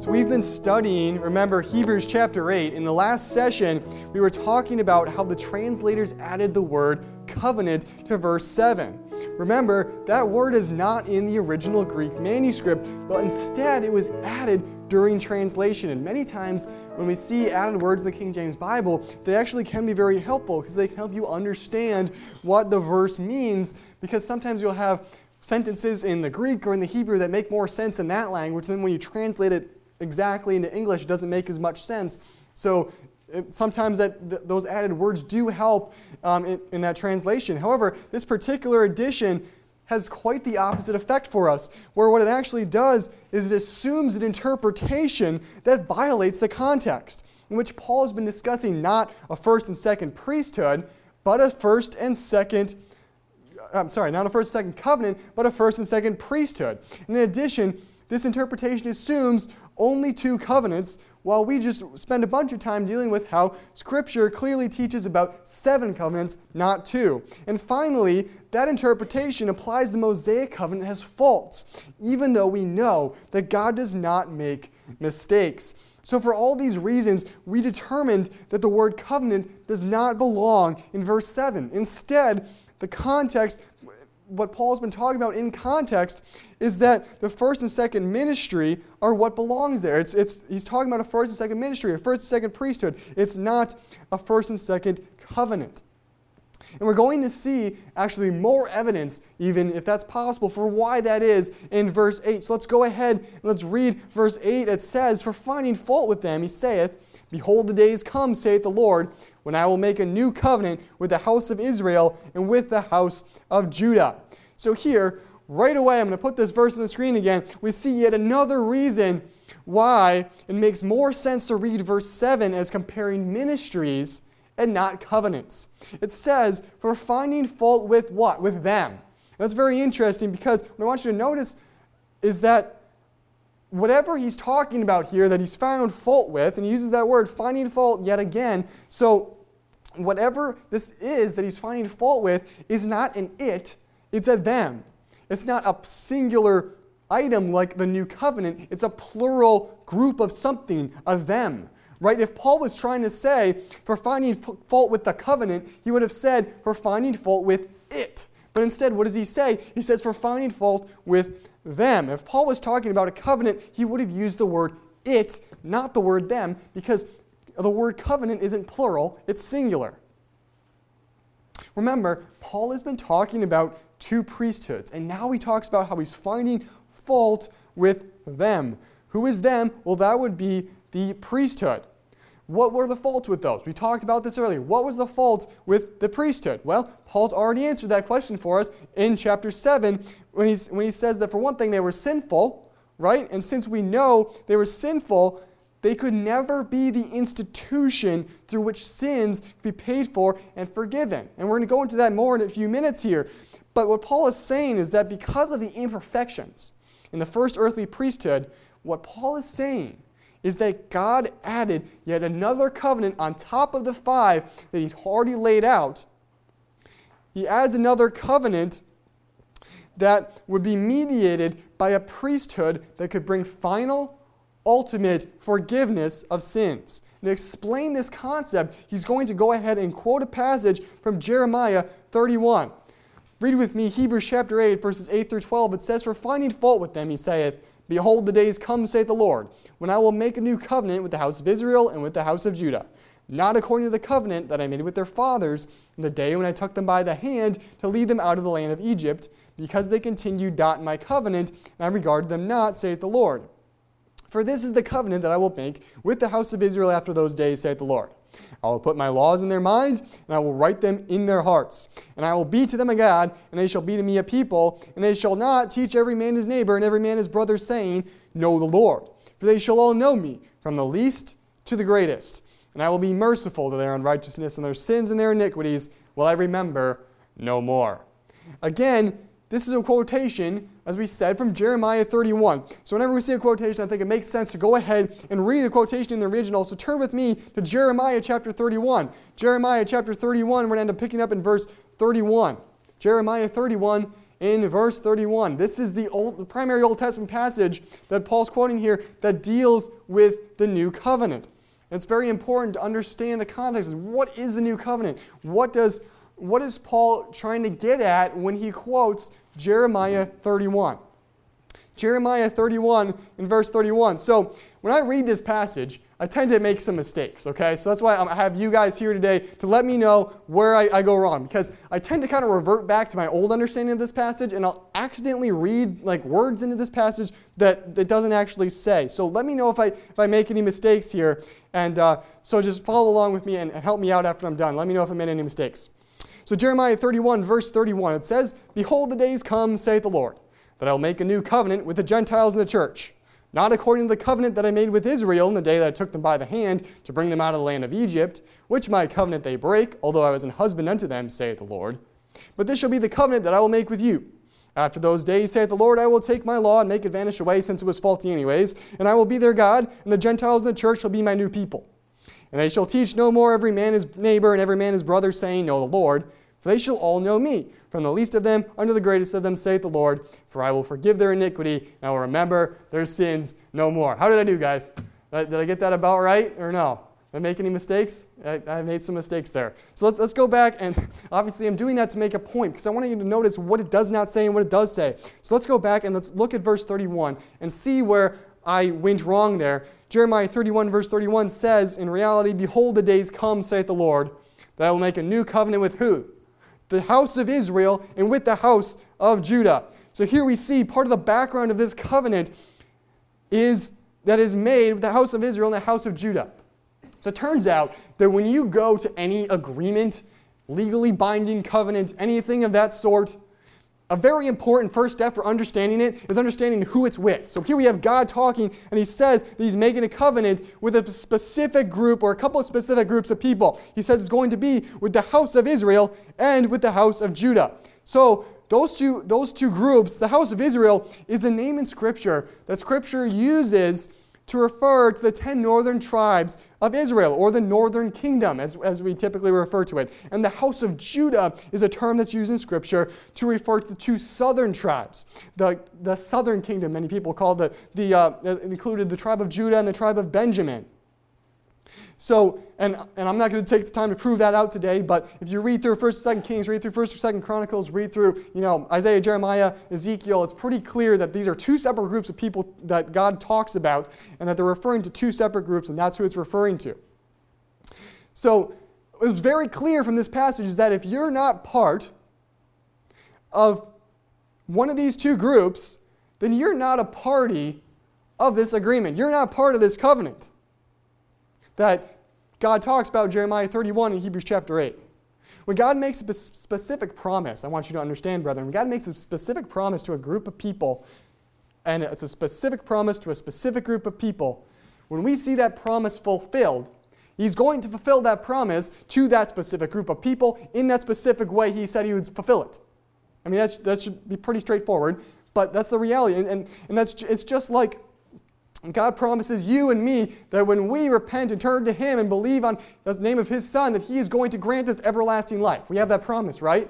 So we've been studying, remember, Hebrews chapter 8. In the last session, we were talking about how the translators added the word covenant to verse 7. Remember, that word is not in the original Greek manuscript, but instead it was added during translation. And many times when we see added words in the King James Bible, they actually can be very helpful because they can help you understand what the verse means. Because sometimes you'll have sentences in the Greek or in the Hebrew that make more sense in that language, than when you translate it exactly into English, doesn't make as much sense. So sometimes that th- those added words do help um, in, in that translation. However, this particular edition has quite the opposite effect for us, where what it actually does is it assumes an interpretation that violates the context, in which Paul has been discussing not a first and second priesthood, but a first and second I'm sorry, not a first and second covenant, but a first and second priesthood. in addition, this interpretation assumes only two covenants, while we just spend a bunch of time dealing with how Scripture clearly teaches about seven covenants, not two. And finally, that interpretation applies the Mosaic covenant has faults, even though we know that God does not make mistakes. So, for all these reasons, we determined that the word covenant does not belong in verse 7. Instead, the context what Paul's been talking about in context is that the first and second ministry are what belongs there. It's, it's, he's talking about a first and second ministry, a first and second priesthood. It's not a first and second covenant. And we're going to see actually more evidence, even if that's possible, for why that is in verse 8. So let's go ahead and let's read verse 8. It says, For finding fault with them, he saith, Behold, the days come, saith the Lord, when I will make a new covenant with the house of Israel and with the house of Judah. So here, right away, I'm going to put this verse on the screen again. We see yet another reason why it makes more sense to read verse 7 as comparing ministries and not covenants. It says, for finding fault with what? With them. That's very interesting because what I want you to notice is that whatever he's talking about here that he's found fault with, and he uses that word, finding fault yet again. So, whatever this is that he's finding fault with is not an it, it's a them. It's not a singular item like the new covenant, it's a plural group of something, a them. Right? If Paul was trying to say, for finding fault with the covenant, he would have said, for finding fault with it. But instead, what does he say? He says, for finding fault with them. If Paul was talking about a covenant, he would have used the word it, not the word them, because the word covenant isn't plural, it's singular. Remember, Paul has been talking about two priesthoods, and now he talks about how he's finding fault with them. Who is them? Well, that would be the priesthood. What were the faults with those? We talked about this earlier. What was the fault with the priesthood? Well, Paul's already answered that question for us in chapter 7 when, he's, when he says that for one thing they were sinful, right? And since we know they were sinful, they could never be the institution through which sins be paid for and forgiven. And we're going to go into that more in a few minutes here. But what Paul is saying is that because of the imperfections in the first earthly priesthood, what Paul is saying is that God added yet another covenant on top of the five that He'd already laid out. He adds another covenant that would be mediated by a priesthood that could bring final, ultimate forgiveness of sins. And to explain this concept, he's going to go ahead and quote a passage from Jeremiah 31. Read with me Hebrews chapter 8, verses 8 through 12. It says, For finding fault with them, he saith, Behold, the days come, saith the Lord, when I will make a new covenant with the house of Israel and with the house of Judah, not according to the covenant that I made with their fathers in the day when I took them by the hand to lead them out of the land of Egypt, because they continued not in my covenant, and I regarded them not, saith the Lord. For this is the covenant that I will make with the house of Israel after those days, saith the Lord. I will put my laws in their mind, and I will write them in their hearts. And I will be to them a God, and they shall be to me a people. And they shall not teach every man his neighbor and every man his brother, saying, Know the Lord. For they shall all know me, from the least to the greatest. And I will be merciful to their unrighteousness and their sins and their iniquities will I remember no more. Again, this is a quotation, as we said, from Jeremiah 31. So whenever we see a quotation, I think it makes sense to go ahead and read the quotation in the original. So turn with me to Jeremiah chapter 31. Jeremiah chapter 31, we're going to end up picking up in verse 31. Jeremiah 31 in verse 31. This is the, old, the primary Old Testament passage that Paul's quoting here that deals with the new covenant. it's very important to understand the context. What is the new covenant? What does what is Paul trying to get at when he quotes Jeremiah 31? Jeremiah 31 in verse 31. So when I read this passage, I tend to make some mistakes, okay? So that's why I have you guys here today to let me know where I, I, go wrong because I tend to kind of revert back to my old understanding of this passage and I'll accidentally read like words into this passage that, that doesn't actually say. So let me know if I, if I make any mistakes here. And uh, so just follow along with me and, and help me out after I'm done. Let me know if I made any mistakes. So Jeremiah 31, verse 31, it says, Behold, the days come, saith the Lord, that I will make a new covenant with the Gentiles in the church not according to the covenant that I made with Israel in the day that I took them by the hand to bring them out of the land of Egypt, which my covenant they break, although I was an husband unto them, saith the Lord. But this shall be the covenant that I will make with you. After those days, saith the Lord, I will take my law and make it vanish away, since it was faulty anyways, and I will be their God, and the Gentiles in the church shall be my new people. And they shall teach no more every man his neighbor and every man his brother, saying, Know the Lord, for they shall all know me, from the least of them unto the greatest of them, saith the Lord. For I will forgive their iniquity, and I will remember their sins no more. How did I do, guys? Uh, did I get that about right or no? Did I make any mistakes? I, I, made some mistakes there. So let's, let's go back, and obviously I'm doing that to make a point because I want you to notice what it does not say and what it does say. So let's go back and let's look at verse 31 and see where I went wrong there. Jeremiah 31, verse 31 says, In reality, behold, the days come, saith the Lord, that I will make a new covenant with who? The house of Israel and with the house of Judah. So here we see part of the background of this covenant is that is made with the house of Israel and the house of Judah. So it turns out that when you go to any agreement, legally binding covenant, anything of that sort, a very important first step for understanding it is understanding who it's with. So here we have God talking, and he says that he's making a covenant with a specific group or a couple of specific groups of people. He says it's going to be with the house of Israel and with the house of Judah. So those two, those two groups, the house of Israel, is a name in Scripture that Scripture uses to refer to the 10 northern tribes of Israel, or the northern kingdom, as, as we typically refer to it. And the house of Judah is a term that's used in Scripture to refer to the two southern tribes. The, the southern kingdom, many people call the, the uh, included the tribe of Judah and the tribe of Benjamin. So, and, and I'm not going to take the time to prove that out today, but if you read through 1st and 2nd Kings, read through 1st or 2nd Chronicles, read through, you know, Isaiah, Jeremiah, Ezekiel, it's pretty clear that these are two separate groups of people that God talks about and that they're referring to two separate groups, and that's who it's referring to. So, it's very clear from this passage is that if you're not part of one of these two groups, then you're not a party of this agreement. You're not part of this covenant that God talks about Jeremiah 31 in Hebrews chapter 8. When God makes a specific promise, I want you to understand, brethren, when God makes a specific promise to a group of people, and it's a specific promise to a specific group of people, when we see that promise fulfilled, He's going to fulfill that promise to that specific group of people in that specific way He said He would fulfill it. I mean, that should be pretty straightforward, but that's the reality. And, and, and that's, it's just like God promises you and me that when we repent and turn to Him and believe on the name of His Son, that He is going to grant us everlasting life. We have that promise, right?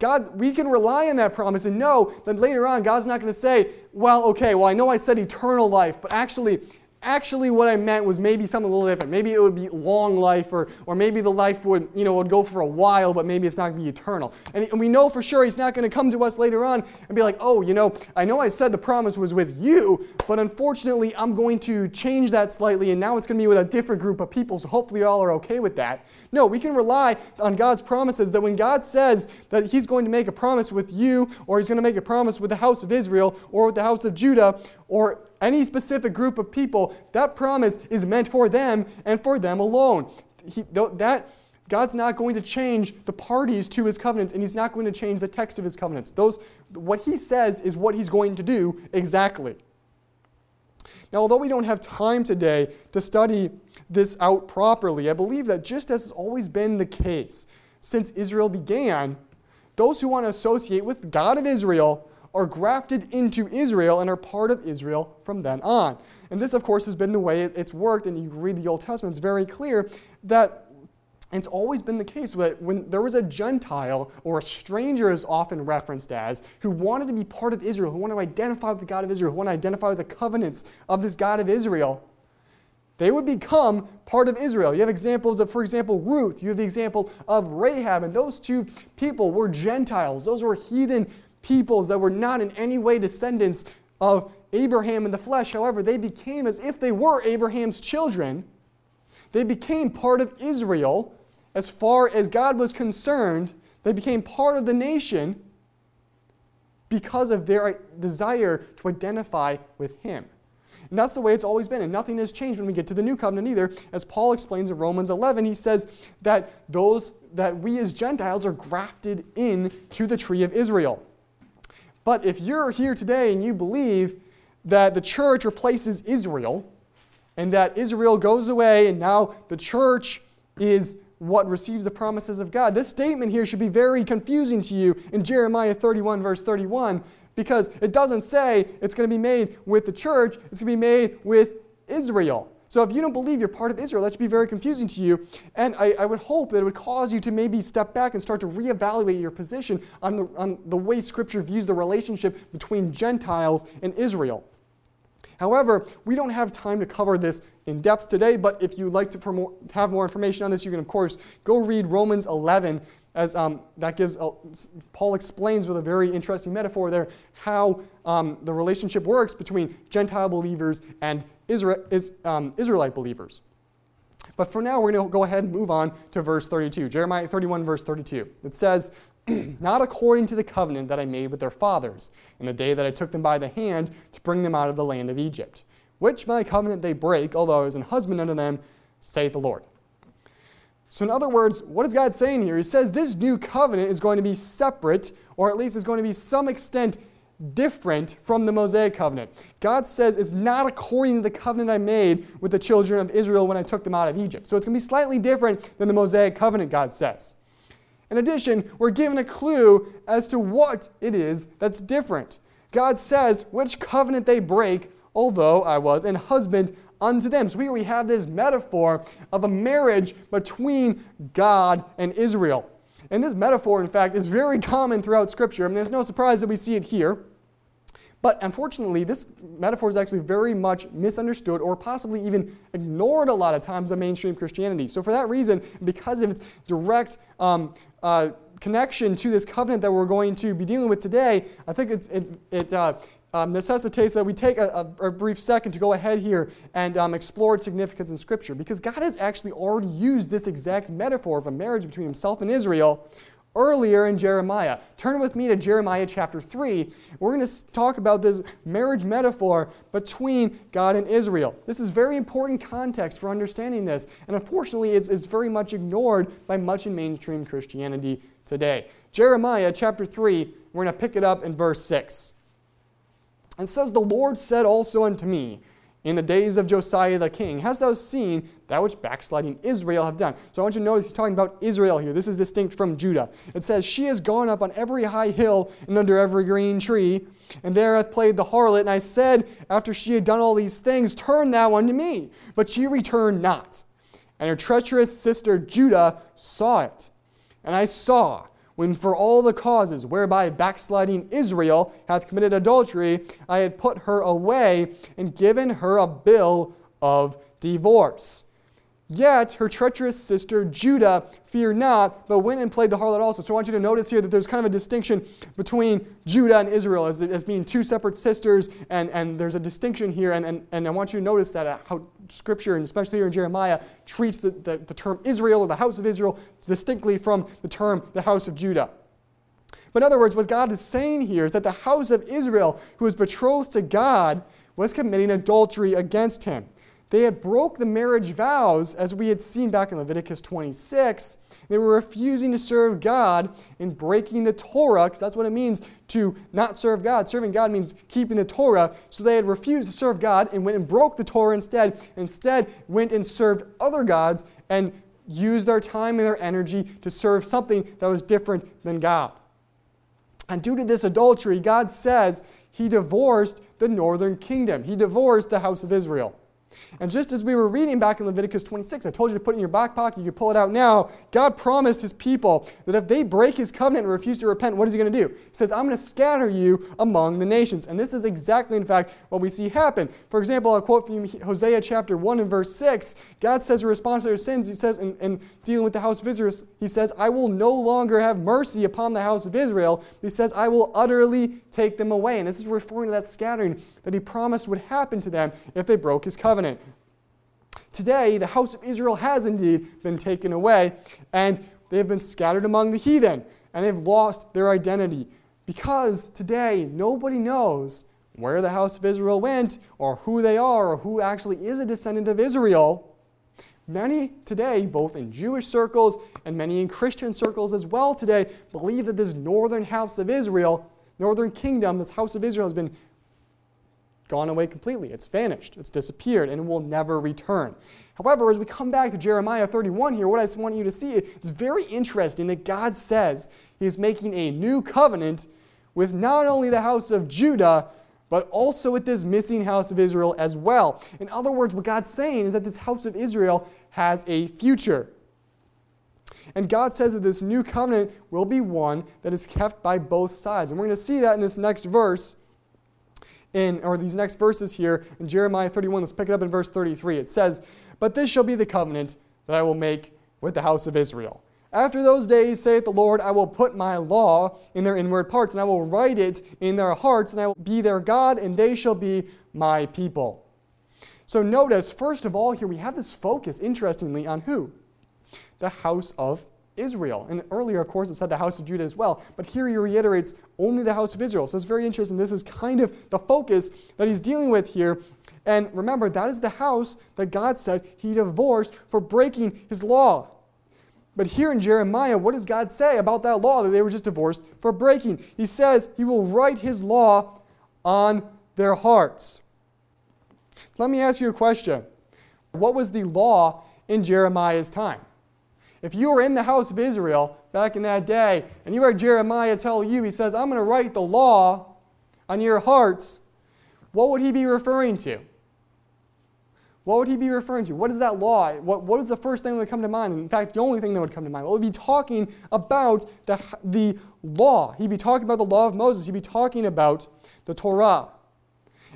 God, we can rely on that promise and know that later on God's not going to say, well, okay, well, I know I said eternal life, but actually, actually what I meant was maybe something a little different. Maybe it would be long life, or, or maybe the life would, you know, would go for a while, but maybe it's not going to be eternal. And, and we know for sure he's not going to come to us later on and be like, oh, you know, I know I said the promise was with you, but unfortunately I'm going to change that slightly, and now it's going to be with a different group of people, so hopefully you all are okay with that. No, we can rely on God's promises that when God says that he's going to make a promise with you, or he's going to make a promise with the house of Israel, or with the house of Judah, or any specific group of people, that promise is meant for them and for them alone. He, that, God's not going to change the parties to his covenants, and he's not going to change the text of his covenants. Those, what he says is what he's going to do exactly. Now, although we don't have time today to study this out properly, I believe that just as has always been the case since Israel began, those who want to associate with God of Israel are grafted into Israel and are part of Israel from then on. And this, of course, has been the way it's worked, and you read the Old Testament, it's very clear that it's always been the case that when there was a Gentile or a stranger, is often referenced as, who wanted to be part of Israel, who wanted to identify with the God of Israel, who wanted to identify with the covenants of this God of Israel, they would become part of Israel. You have examples of, for example, Ruth. You have the example of Rahab, and those two people were Gentiles. Those were heathen peoples that were not in any way descendants of Abraham in the flesh. However, they became as if they were Abraham's children. They became part of Israel as far as God was concerned, they became part of the nation because of their desire to identify with Him. And that's the way it's always been, and nothing has changed when we get to the new covenant either. As Paul explains in Romans 11, he says that those that we as Gentiles are grafted in to the tree of Israel. But if you're here today and you believe that the church replaces Israel, and that Israel goes away, and now the church is what receives the promises of God. This statement here should be very confusing to you in Jeremiah 31, verse 31, because it doesn't say it's going to be made with the church, it's going to be made with Israel. So if you don't believe you're part of Israel, that should be very confusing to you. And I, I, would hope that it would cause you to maybe step back and start to reevaluate your position on the, on the way Scripture views the relationship between Gentiles and Israel. However, we don't have time to cover this in depth today, but if you'd like to, more, to have more information on this, you can, of course, go read Romans 11 as um, that gives paul explains with a very interesting metaphor there how um, the relationship works between gentile believers and Israel, is, um, israelite believers but for now we're going to go ahead and move on to verse 32 jeremiah 31 verse 32 it says not according to the covenant that I made with their fathers in the day that I took them by the hand to bring them out of the land of Egypt, which my covenant they break, although I was an husband unto them, saith the Lord. So, in other words, what is God saying here? He says this new covenant is going to be separate, or at least is going to be some extent different from the Mosaic covenant. God says it's not according to the covenant I made with the children of Israel when I took them out of Egypt. So, it's going to be slightly different than the Mosaic covenant, God says. In addition, we're given a clue as to what it is that's different. God says which covenant they break, although I was an husband unto them. So here we have this metaphor of a marriage between God and Israel. And this metaphor, in fact, is very common throughout Scripture. I mean, there's no surprise that we see it here. But unfortunately, this metaphor is actually very much misunderstood or possibly even ignored a lot of times in mainstream Christianity. So, for that reason, because of its direct um, uh, connection to this covenant that we're going to be dealing with today, I think it, it uh, um, necessitates that we take a, a, a, brief second to go ahead here and um, explore its significance in Scripture. Because God has actually already used this exact metaphor of a marriage between himself and Israel earlier in Jeremiah. Turn with me to Jeremiah chapter 3. We're going to talk about this marriage metaphor between God and Israel. This is very important context for understanding this, and unfortunately, it's, it's very much ignored by much in mainstream Christianity today. Jeremiah chapter 3, we're going to pick it up in verse 6. It says, The Lord said also unto me, in the days of Josiah the king, hast thou seen that which backsliding Israel have done? So I want you to notice he's talking about Israel here. This is distinct from Judah. It says, She has gone up on every high hill and under every green tree, and there hath played the harlot. And I said, after she had done all these things, Turn thou unto me. But she returned not. And her treacherous sister Judah saw it. And I saw when for all the causes whereby backsliding Israel hath committed adultery, I had put her away and given her a bill of divorce. Yet her treacherous sister Judah feared not, but went and played the harlot also. So I want you to notice here that there's kind of a distinction between Judah and Israel as, as being two separate sisters, and, and there's a distinction here. And, and, and I want you to notice that uh, how Scripture, and especially here in Jeremiah, treats the, the, the term Israel or the house of Israel distinctly from the term the house of Judah. But in other words, what God is saying here is that the house of Israel, who was betrothed to God, was committing adultery against him. They had broke the marriage vows, as we had seen back in Leviticus 26. They were refusing to serve God and breaking the Torah, because that's what it means to not serve God. Serving God means keeping the Torah. So they had refused to serve God and went and broke the Torah instead. Instead, went and served other gods and used their time and their energy to serve something that was different than God. And due to this adultery, God says he divorced the northern kingdom. He divorced the house of Israel. And just as we were reading back in Leviticus 26, I told you to put it in your back pocket, you can pull it out now. God promised his people that if they break his covenant and refuse to repent, what is he going to do? He says, I'm going to scatter you among the nations. And this is exactly, in fact, what we see happen. For example, a quote from Hosea chapter 1 and verse 6. God says in response to their sins, he says, in, in dealing with the house of Israel, he says, I will no longer have mercy upon the house of Israel. He says, I will utterly take them away. And this is referring to that scattering that he promised would happen to them if they broke his covenant. Today, the house of Israel has indeed been taken away, and they have been scattered among the heathen, and they've lost their identity. Because today, nobody knows where the house of Israel went, or who they are, or who actually is a descendant of Israel. Many today, both in Jewish circles and many in Christian circles as well today, believe that this northern house of Israel, northern kingdom, this house of Israel has been gone away completely. It's vanished, it's disappeared, and it will never return. However, as we come back to Jeremiah 31 here, what I want you to see is very interesting that God says He's making a new covenant with not only the house of Judah, but also with this missing house of Israel as well. In other words, what God's saying is that this house of Israel has a future. And God says that this new covenant will be one that is kept by both sides. And we're going to see that in this next verse in, or these next verses here in Jeremiah 31. Let's pick it up in verse 33. It says, But this shall be the covenant that I will make with the house of Israel. After those days, saith the Lord, I will put my law in their inward parts, and I will write it in their hearts, and I will be their God, and they shall be my people. So notice, first of all, here we have this focus, interestingly, on who? The house of Israel. And earlier, of course, it said the house of Judah as well, but here he reiterates only the house of Israel. So it's very interesting. This is kind of the focus that he's dealing with here. And remember, that is the house that God said he divorced for breaking his law. But here in Jeremiah, what does God say about that law that they were just divorced for breaking? He says he will write his law on their hearts. Let me ask you a question. What was the law in Jeremiah's time? If you were in the house of Israel back in that day, and you heard Jeremiah tell you, he says, I'm going to write the law on your hearts, what would he be referring to? What would he be referring to? What is that law? What, what is the first thing that would come to mind? In fact, the only thing that would come to mind. Well, would be talking about the, the law. He'd be talking about the law of Moses. He'd be talking about the Torah.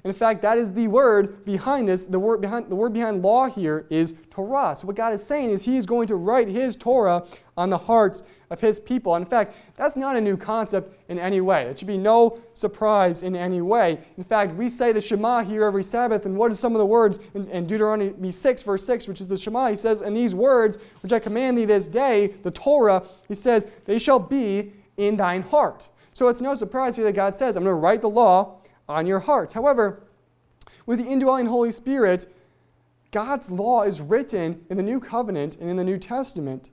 In fact, that is the word behind this. The word behind, the word behind law here is Torah. So what God is saying is He is going to write His Torah on the hearts of His people. In fact, that's not a new concept in any way. It should be no surprise in any way. In fact, we say the Shema here every Sabbath, and what are some of the words in, in Deuteronomy 6, verse 6, which is the Shema? He says, And these words which I command thee this day, the Torah, He says, they shall be in thine heart. So it's no surprise here that God says, I'm going to write the law on your hearts. However, with the indwelling Holy Spirit, God's law is written in the New Covenant and in the New Testament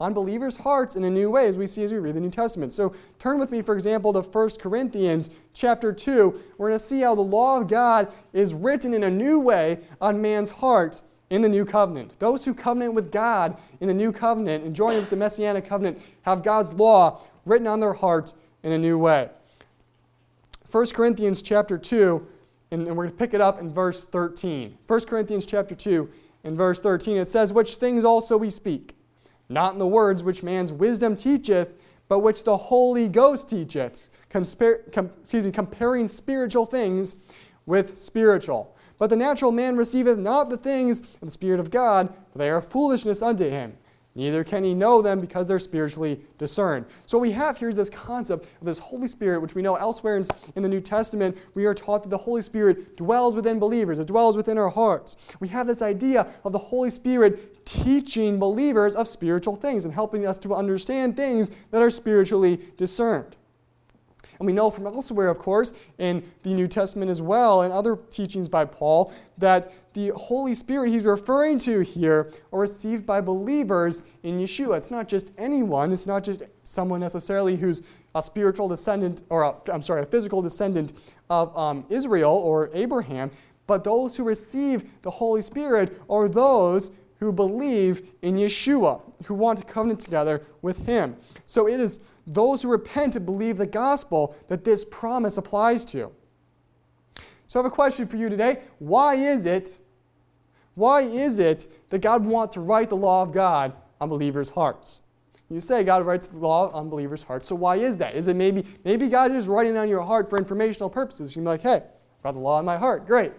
on believers' hearts in a new way, as we see as we read the New Testament. So turn with me, for example, to 1 Corinthians chapter 2. We're going to see how the law of God is written in a new way on man's heart in the new covenant. Those who covenant with God in the new covenant and join with the messianic covenant have God's law written on their heart in a new way. 1 Corinthians chapter 2, and, we're going to pick it up in verse 13. 1 Corinthians chapter 2, in verse 13, it says, Which things also we speak, not in the words which man's wisdom teacheth, but which the Holy Ghost teacheth, com- excuse me, comparing spiritual things with spiritual. But the natural man receiveth not the things of the Spirit of God, for they are foolishness unto him Neither can he know them because they're spiritually discerned. So, what we have here is this concept of this Holy Spirit, which we know elsewhere in the New Testament, we are taught that the Holy Spirit dwells within believers, it dwells within our hearts. We have this idea of the Holy Spirit teaching believers of spiritual things and helping us to understand things that are spiritually discerned. And we know from elsewhere, of course, in the New Testament as well, and other teachings by Paul, that the Holy Spirit he's referring to here are received by believers in Yeshua. It's not just anyone, it's not just someone necessarily who's a spiritual descendant, or i am sorry, a physical descendant of um, Israel or Abraham, but those who receive the Holy Spirit are those who believe in Yeshua, who want to covenant together with Him. So it is those who repent and believe the gospel that this promise applies to. So I have a question for you today. Why is it Why is it that God wants to write the law of God on believers' hearts? You say God writes the law on believers' hearts, so why is that? Is it maybe maybe God is writing on your heart for informational purposes? You're like, hey, I've got the law in my heart. Great.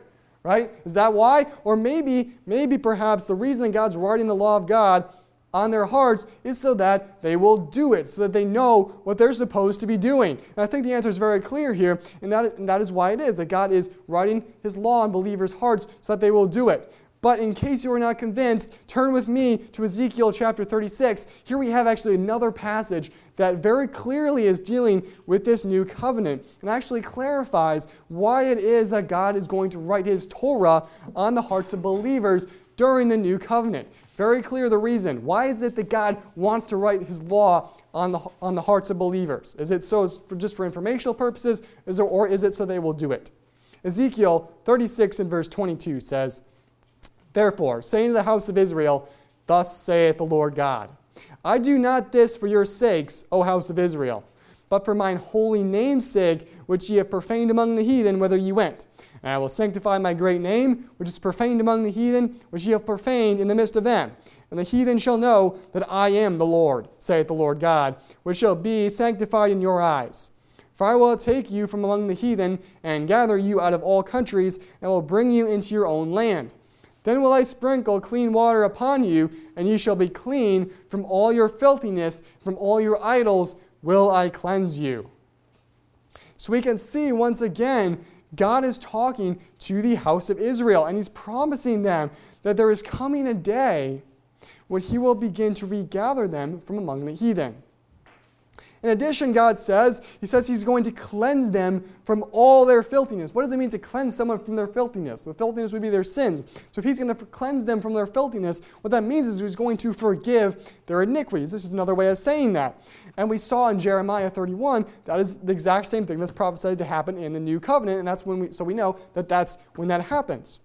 Right? Is that why? Or maybe, maybe perhaps the reason that God's writing the law of God on their hearts is so that they will do it, so that they know what they're supposed to be doing. And I think the answer is very clear here, and that, and that is why it is that God is writing His law on believers' hearts so that they will do it. But in case you are not convinced, turn with me to Ezekiel chapter 36. Here we have actually another passage that very clearly is dealing with this new covenant and actually clarifies why it is that God is going to write his Torah on the hearts of believers during the new covenant. Very clear the reason. Why is it that God wants to write his law on the, on the hearts of believers? Is it so for, just for informational purposes, is there, or is it so they will do it? Ezekiel 36 and verse 22 says, Therefore, saying to the house of Israel, Thus saith the Lord God I do not this for your sakes, O house of Israel, but for mine holy name's sake, which ye have profaned among the heathen, whither ye went. And I will sanctify my great name, which is profaned among the heathen, which ye have profaned in the midst of them. And the heathen shall know that I am the Lord, saith the Lord God, which shall be sanctified in your eyes. For I will take you from among the heathen, and gather you out of all countries, and will bring you into your own land. Then will I sprinkle clean water upon you, and ye shall be clean from all your filthiness, from all your idols will I cleanse you. So we can see once again, God is talking to the house of Israel, and He's promising them that there is coming a day when He will begin to regather them from among the heathen. In addition, God says, He says He's going to cleanse them from all their filthiness. What does it mean to cleanse someone from their filthiness? The filthiness would be their sins. So if He's going to cleanse them from their filthiness, what that means is He's going to forgive their iniquities. This is another way of saying that. And we saw in Jeremiah 31 that is the exact same thing that's prophesied to happen in the new covenant, and that's when we so we know that that's when that happens.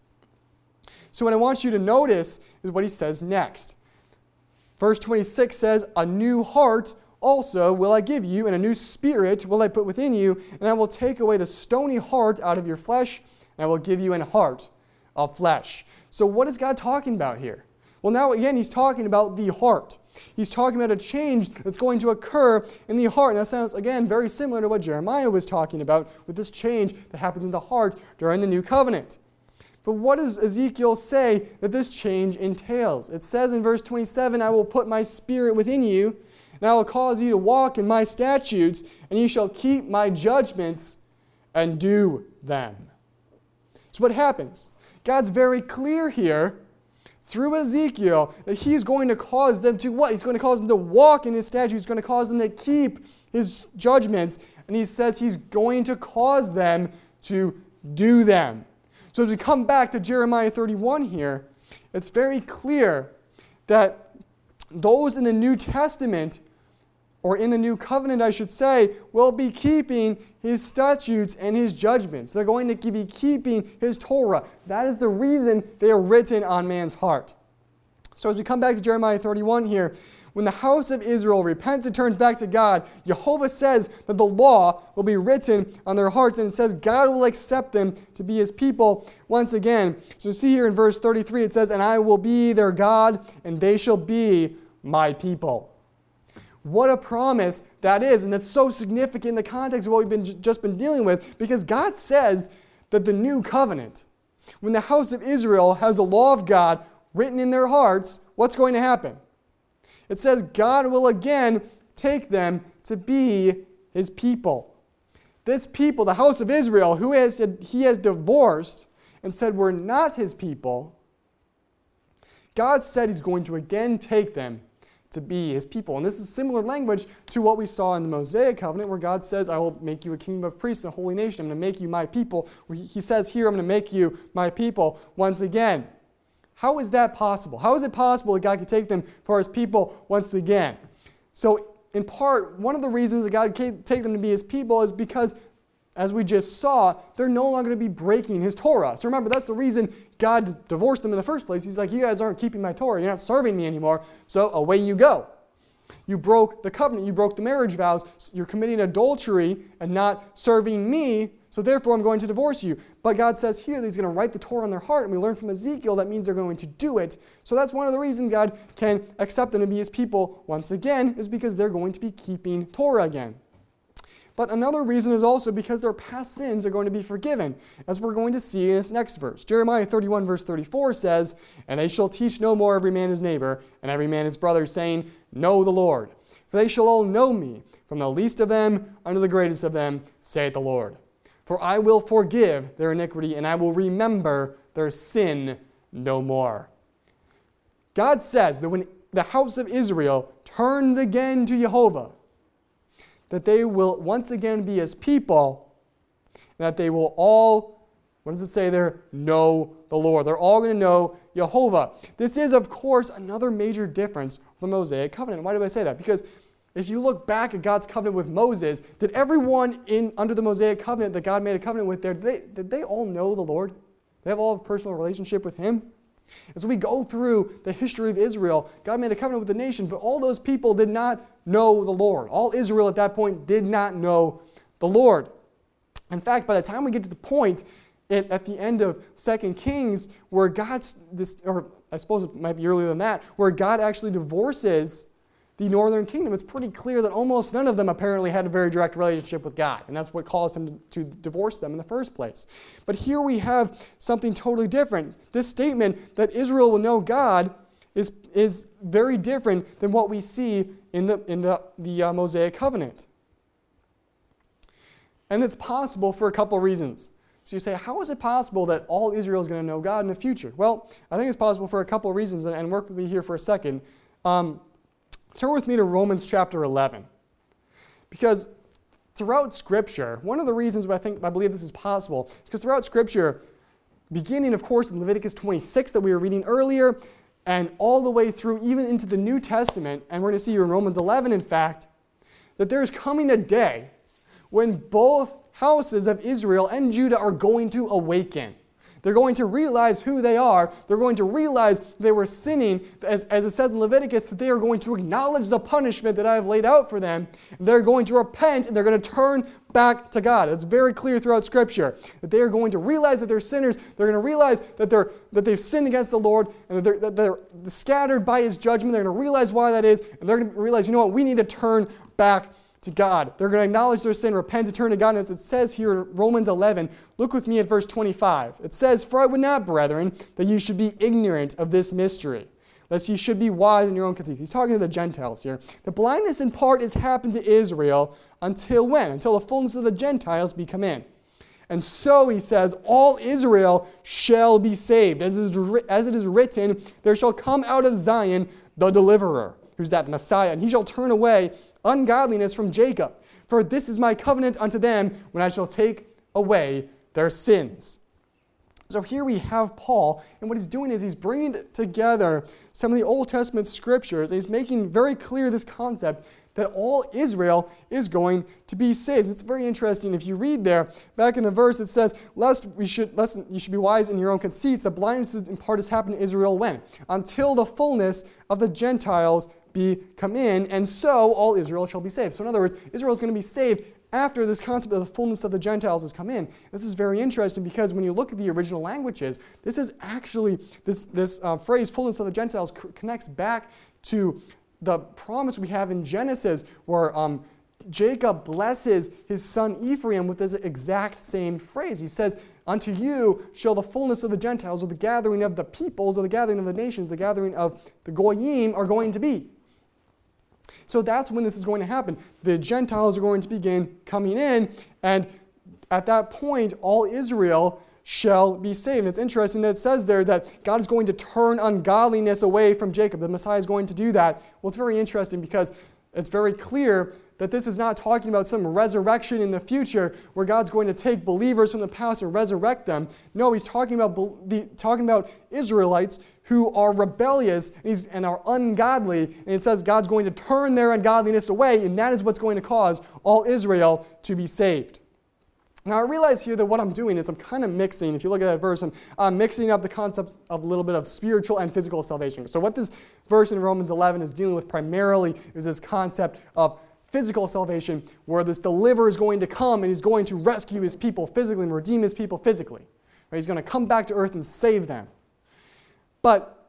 So what I want you to notice is what he says next. Verse 26 says, "A new heart also will I give you, and a new spirit will I put within you, and I will take away the stony heart out of your flesh, and I will give you an heart of flesh. So, what is God talking about here? Well, now again, he's talking about the heart. He's talking about a change that's going to occur in the heart. And that sounds, again, very similar to what Jeremiah was talking about with this change that happens in the heart during the new covenant. But what does Ezekiel say that this change entails? It says in verse 27 I will put my spirit within you and I will cause you to walk in my statutes, and you shall keep my judgments and do them. So, what happens? God's very clear here through Ezekiel that he's going to cause them to what? He's going to cause them to walk in his statutes, he's going to cause them to keep his judgments, and he says he's going to cause them to do them. So, we come back to Jeremiah 31 here, it's very clear that those in the New Testament or in the new covenant, I should say, will be keeping his statutes and his judgments. They're going to be keeping his Torah. That is the reason they are written on man's heart. So, as we come back to Jeremiah 31 here, when the house of Israel repents and turns back to God, Yehovah says that the law will be written on their hearts, and it says God will accept them to be his people once again. So, see here in verse 33, it says, And I will be their God, and they shall be my people. What a promise that is. And it's so significant in the context of what we've been, just been dealing with because God says that the new covenant, when the house of Israel has the law of God written in their hearts, what's going to happen? It says God will again take them to be his people. This people, the house of Israel, who has, he has divorced and said we're not his people, God said he's going to again take them to be his people. And this is similar language to what we saw in the Mosaic covenant, where God says, I will make you a kingdom of priests and a holy nation. I'm going to make you my people. He says here, I'm going to make you my people once again. How is that possible? How is it possible that God could take them for his people once again? So, in part, one of the reasons that God could take them to be his people is because as we just saw, they're no longer going to be breaking his Torah. So remember, that's the reason God divorced them in the first place. He's like, You guys aren't keeping my Torah. You're not serving me anymore. So away you go. You broke the covenant. You broke the marriage vows. You're committing adultery and not serving me. so therefore I'm going to divorce you. But God says here that He's going to write the Torah on their heart, and we learn from Ezekiel that means they're going to do it. So that's one of the reasons God can accept them to be His people once again, is because they're going to be keeping Torah again. But another reason is also because their past sins are going to be forgiven, as we're going to see in this next verse. Jeremiah 31, verse 34 says, And they shall teach no more every man his neighbor, and every man his brother, saying, Know the Lord. For they shall all know me, from the least of them unto the greatest of them, saith the Lord. For I will forgive their iniquity, and I will remember their sin no more. God says that when the house of Israel turns again to Yehovah, that they will once again be as people, and that they will all, what does it say there? Know the Lord. They're all going to know Yehovah. This is, of course, another major difference from the Mosaic covenant. Why do I say that? Because if you look back at God's covenant with Moses, did everyone in under the Mosaic covenant that God made a covenant with there, did they, did they all know the Lord? They have all a personal relationship with Him? As we go through the history of Israel, God made a covenant with the nation, but all those people did not know the Lord. All Israel at that point did not know the Lord. In fact, by the time we get to the point at the end of Second Kings where God's, or I suppose it might be earlier than that, where God actually divorces the northern kingdom, it's pretty clear that almost none of them apparently had a very direct relationship with God. And that's what caused him to, divorce them in the first place. But here we have something totally different. This statement that Israel will know God is, is very different than what we see in the, in the, the uh, Mosaic covenant. And it's possible for a couple reasons. So you say, how is it possible that all Israel is going to know God in the future? Well, I think it's possible for a couple reasons, and, and work with me here for a second. Um, Turn with me to Romans chapter 11. Because throughout Scripture, one of the reasons why I think I believe this is possible is because throughout Scripture, beginning, of course, in Leviticus 26 that we were reading earlier, and all the way through even into the New Testament, and we're going to see here in Romans 11, in fact, that there's coming a day when both houses of Israel and Judah are going to awaken. They're going to realize who they are. They're going to realize they were sinning, as, as it says in Leviticus, that they are going to acknowledge the punishment that I have laid out for them. They're going to repent and they're going to turn back to God. It's very clear throughout Scripture that they are going to realize that they're sinners. They're going to realize that, they're, that they've sinned against the Lord and that they're, that they're scattered by His judgment. They're going to realize why that is. And they're going to realize, you know what, we need to turn back to God. They're going to acknowledge their sin, repent, and turn to God. And as it says here in Romans 11, look with me at verse 25. It says, For I would not, brethren, that you should be ignorant of this mystery, lest you should be wise in your own conceit. He's talking to the Gentiles here. The blindness in part has happened to Israel until when? Until the fullness of the Gentiles be come in. And so he says, All Israel shall be saved. As it is written, there shall come out of Zion the deliverer who's that Messiah, and he shall turn away ungodliness from Jacob. For this is my covenant unto them when I shall take away their sins. So here we have Paul, and what he's doing is he's bringing together some of the Old Testament scriptures, and he's making very clear this concept that all Israel is going to be saved. It's very interesting. If you read there, back in the verse, it says, Lest we should lest you should be wise in your own conceits, the blindness in part has happened to Israel when? Until the fullness of the Gentiles be come in, and so all Israel shall be saved. So in other words, Israel is going to be saved after this concept of the fullness of the Gentiles has come in. This is very interesting because when you look at the original languages, this is actually, this, this uh, phrase, fullness of the Gentiles, c- connects back to the promise we have in Genesis where um, Jacob blesses his son Ephraim with this exact same phrase. He says, Unto you shall the fullness of the Gentiles, or the gathering of the peoples, or the gathering of the nations, the gathering of the Goyim are going to be. So that's when this is going to happen. The Gentiles are going to begin coming in, and at that point, all Israel shall be saved. And it's interesting that it says there that God is going to turn ungodliness away from Jacob. The Messiah is going to do that. Well, it's very interesting because it's very clear that this is not talking about some resurrection in the future where God's going to take believers from the past and resurrect them. No, he's talking about, the, talking about Israelites who are rebellious and, are ungodly. And it says God's going to turn their ungodliness away, and that is what's going to cause all Israel to be saved. Now, I realize here that what I'm doing is I'm kind of mixing, if you look at that verse, I'm, I'm, mixing up the concepts of a little bit of spiritual and physical salvation. So, what this verse in Romans 11 is dealing with primarily is this concept of physical salvation where this deliverer is going to come and he's going to rescue his people physically and redeem his people physically. Right? He's going to come back to earth and save them. But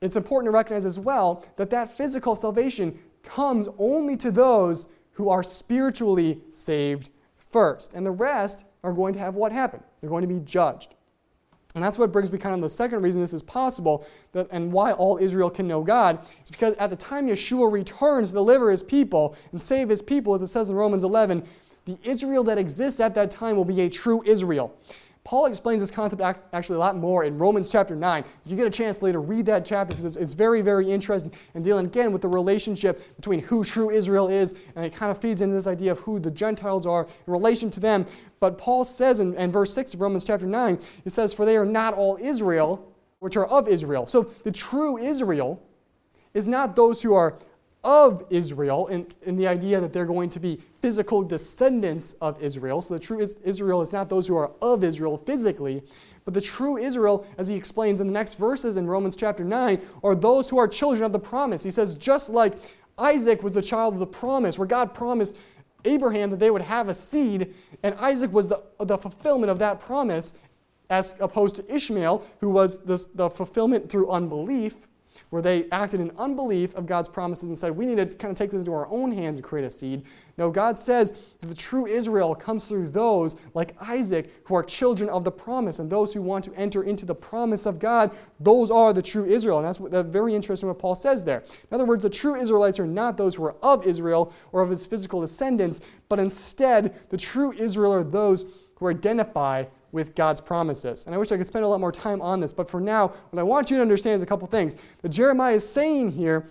it's important to recognize as well that that physical salvation comes only to those who are spiritually saved first. And the rest are going to have what happen? They're going to be judged. And that's what brings me kind of the second reason this is possible that, and why all Israel can know God is because at the time Yeshua returns to deliver his people and save his people, as it says in Romans 11, the Israel that exists at that time will be a true Israel. Paul explains this concept actually a lot more in Romans chapter 9. If you get a chance later, read that chapter because it's, it's, very, very interesting and dealing again with the relationship between who true Israel is, and it kind of feeds into this idea of who the Gentiles are in relation to them. But Paul says in, in verse 6 of Romans chapter 9, it says, For they are not all Israel, which are of Israel. So the true Israel is not those who are of Israel, in, in the idea that they're going to be physical descendants of Israel. So the true Israel is not those who are of Israel physically, but the true Israel, as he explains in the next verses in Romans chapter 9, are those who are children of the promise. He says, just like Isaac was the child of the promise, where God promised Abraham that they would have a seed, and Isaac was the, the fulfillment of that promise, as opposed to Ishmael, who was this, the fulfillment through unbelief where they acted in unbelief of God's promises and said, we need to kind of take this into our own hands and create a seed. No, God says that the true Israel comes through those like Isaac who are children of the promise and those who want to enter into the promise of God. Those are the true Israel. And that's, what, that's very interesting what Paul says there. In other words, the true Israelites are not those who are of Israel or of his physical descendants, but instead the true Israel are those who identify with God's promises. And I wish I could spend a lot more time on this, but for now, what I want you to understand is a couple things. That Jeremiah is saying here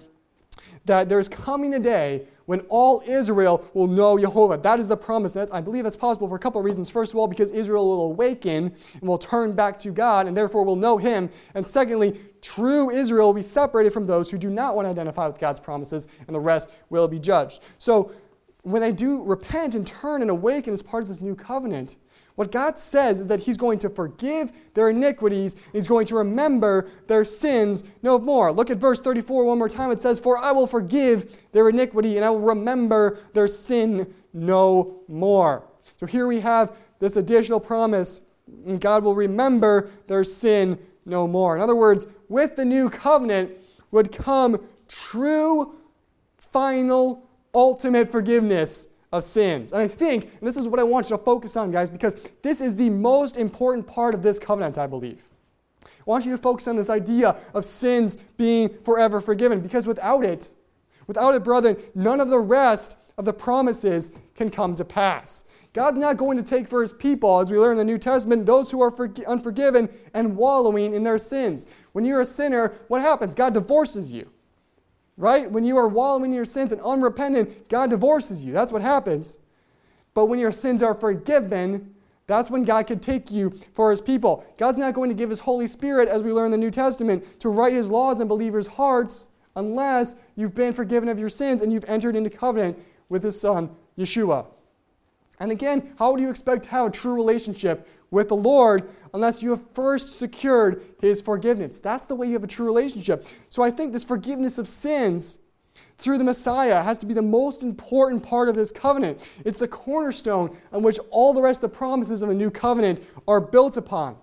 that there's coming a day when all Israel will know Yehovah. That is the promise. That's, I believe that's possible for a couple of reasons. First of all, because Israel will awaken and will turn back to God and therefore will know Him. And secondly, true Israel will be separated from those who do not want to identify with God's promises, and the rest will be judged. So when they do repent and turn and awaken as part of this new covenant, what God says is that He's going to forgive their iniquities, He's going to remember their sins no more. Look at verse 34 one more time. It says, For I will forgive their iniquity, and I will remember their sin no more. So here we have this additional promise, and God will remember their sin no more. In other words, with the new covenant would come true, final, ultimate forgiveness of sins. And I think, and this is what I want you to focus on, guys, because this is the most important part of this covenant, I believe. I want you to focus on this idea of sins being forever forgiven, because without it, without it, brethren, none of the rest of the promises can come to pass. God's not going to take for his people, as we learn in the New Testament, those who are unforgiven and wallowing in their sins. When you're a sinner, what happens? God divorces you. Right? When you are wallowing in your sins and unrepentant, God divorces you. That's what happens. But when your sins are forgiven, that's when God can take you for his people. God's not going to give his Holy Spirit, as we learn in the New Testament, to write his laws in believers' hearts unless you've been forgiven of your sins and you've entered into covenant with his son, Yeshua. And again, how do you expect to have a true relationship with the Lord unless you have first secured his forgiveness? That's the way you have a true relationship. So I think this forgiveness of sins through the Messiah has to be the most important part of this covenant. It's the cornerstone on which all the rest of the promises of the new covenant are built upon.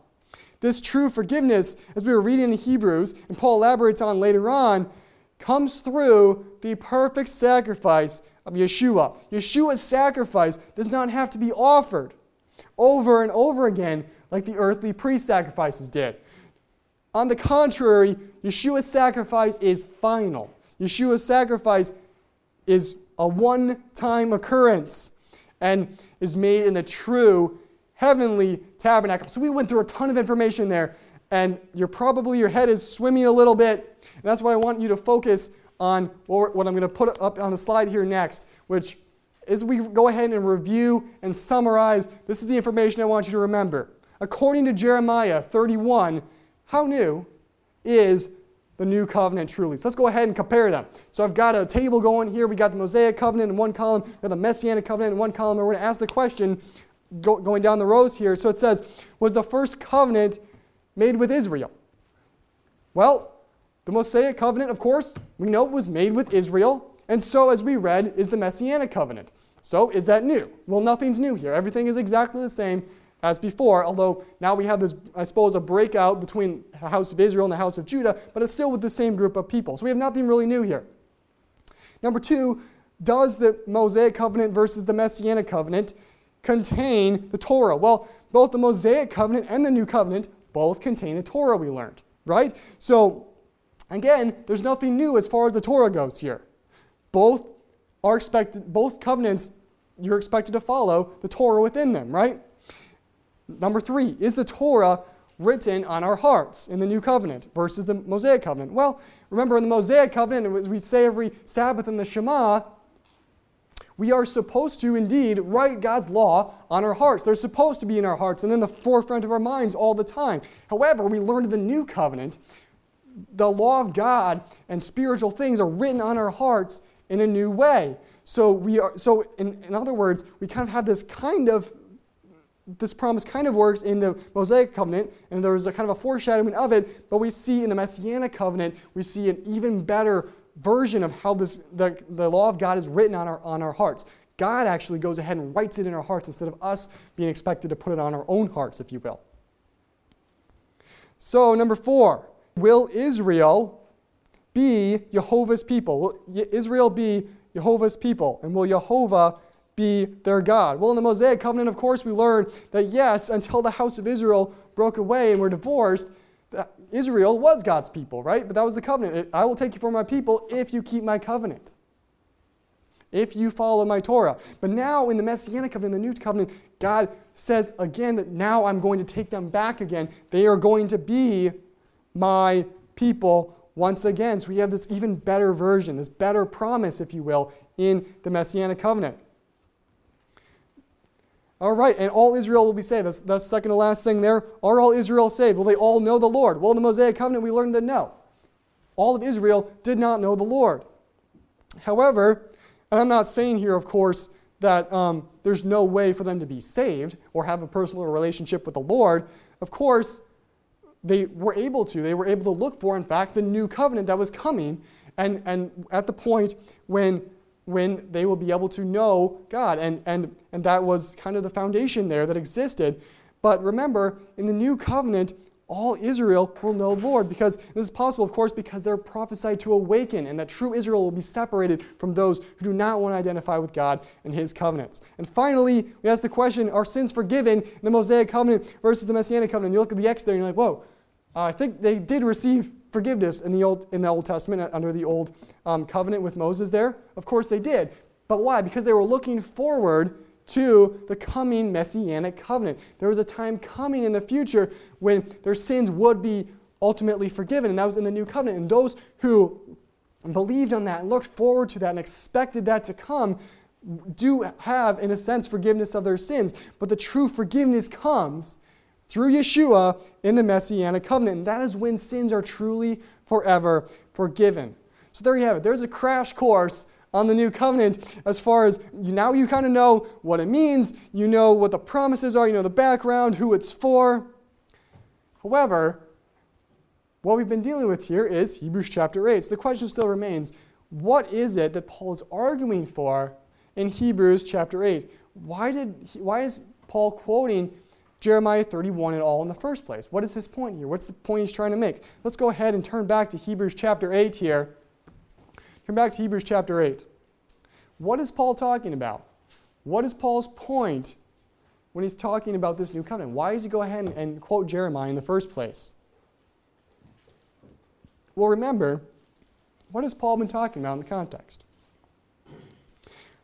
This true forgiveness, as we were reading in Hebrews, and Paul elaborates on later on, comes through the perfect sacrifice of Yeshua. Yeshua's sacrifice does not have to be offered over and over again like the earthly priest sacrifices did. On the contrary, Yeshua's sacrifice is final. Yeshua's sacrifice is a one time occurrence and is made in the true heavenly tabernacle. So we went through a ton of information there, and you're probably, your head is swimming a little bit. And that's what I want you to focus on what I'm going to put up on the slide here next, which as we go ahead and review and summarize, this is the information I want you to remember. According to Jeremiah 31, how new is the new covenant truly? So let's go ahead and compare them. So I've got a table going here. We got the Mosaic covenant in one column, we got the Messianic covenant in one column, and we're going to ask the question go, going down the rows here. So it says, Was the first covenant made with Israel? Well, the Mosaic covenant, of course, we know it was made with Israel. And so, as we read, is the Messianic covenant. So, is that new? Well, nothing's new here. Everything is exactly the same as before, although now we have this, I suppose, a breakout between the house of Israel and the house of Judah, but it's still with the same group of people. So we have nothing really new here. Number two, does the Mosaic covenant versus the Messianic covenant contain the Torah? Well, both the Mosaic covenant and the New covenant both contain the Torah we learned, right? So, again, there's nothing new as far as the Torah goes here. Both are expected, both covenants, you're expected to follow the Torah within them, right? Number three, is the Torah written on our hearts in the new covenant versus the Mosaic covenant? Well, remember in the Mosaic covenant, as we say every Sabbath in the Shema, we are supposed to indeed write God's law on our hearts. They're supposed to be in our hearts and in the forefront of our minds all the time. However, we learn in the new covenant, the law of God and spiritual things are written on our hearts in a new way. So we are so in, in other words, we kind of have this kind of this promise kind of works in the Mosaic covenant, and there's a kind of a foreshadowing of it, but we see in the Messianic covenant, we see an even better version of how this, the, the law of God is written on our, on our hearts. God actually goes ahead and writes it in our hearts instead of us being expected to put it on our own hearts, if you will. So, number four, will Israel be Yehovah's people? Will Israel be Yehovah's people? And will Yehovah be their God? Well, in the Mosaic covenant, of course, we learn that yes, until the house of Israel broke away and were divorced, Israel was God's people, right? But that was the covenant. I will take you for my people if you keep my covenant, if you follow my Torah. But now in the Messianic covenant, the new covenant, God says again that now I'm going to take them back again. They are going to be my people once again. So we have this even better version, this better promise, if you will, in the Messianic covenant. All right, and all Israel will be saved. That's, the second to last thing there. Are all Israel saved? Will they all know the Lord? Well, in the Mosaic covenant, we learned that no. All of Israel did not know the Lord. However, and I'm not saying here, of course, that um, there's no way for them to be saved or have a personal relationship with the Lord. Of course, they were able to. They were able to look for, in fact, the new covenant that was coming. And, and at the point when when they will be able to know God. And, and, and that was kind of the foundation there that existed. But remember, in the new covenant, all Israel will know the Lord because this is possible, of course, because they're prophesied to awaken and that true Israel will be separated from those who do not want to identify with God and his covenants. And finally, we ask the question are sins forgiven in the Mosaic covenant versus the Messianic covenant? You look at the X there and you're like, whoa, uh, I think they did receive forgiveness in the Old, in the Old Testament under the Old um, Covenant with Moses there? Of course they did. But why? Because they were looking forward to the coming messianic covenant. There was a time coming in the future when their sins would be ultimately forgiven, and that was in the new covenant. And those who believed on that and looked forward to that and expected that to come do have, in a sense, forgiveness of their sins. But the true forgiveness comes through Yeshua in the Messianic covenant. And that is when sins are truly forever forgiven. So there you have it. There's a crash course on the new covenant as far as you, now you kind of know what it means, you know what the promises are, you know the background, who it's for. However, what we've been dealing with here is Hebrews chapter 8. So the question still remains what is it that Paul is arguing for in Hebrews chapter 8? Why, did why is Paul quoting Jeremiah 31 at all in the first place? What is his point here? What's the point he's trying to make? Let's go ahead and turn back to Hebrews chapter 8 here. Turn back to Hebrews chapter 8. What is Paul talking about? What is Paul's point when he's talking about this new covenant? Why does he go ahead and, and quote Jeremiah in the first place? Well, remember, what has Paul been talking about in the context?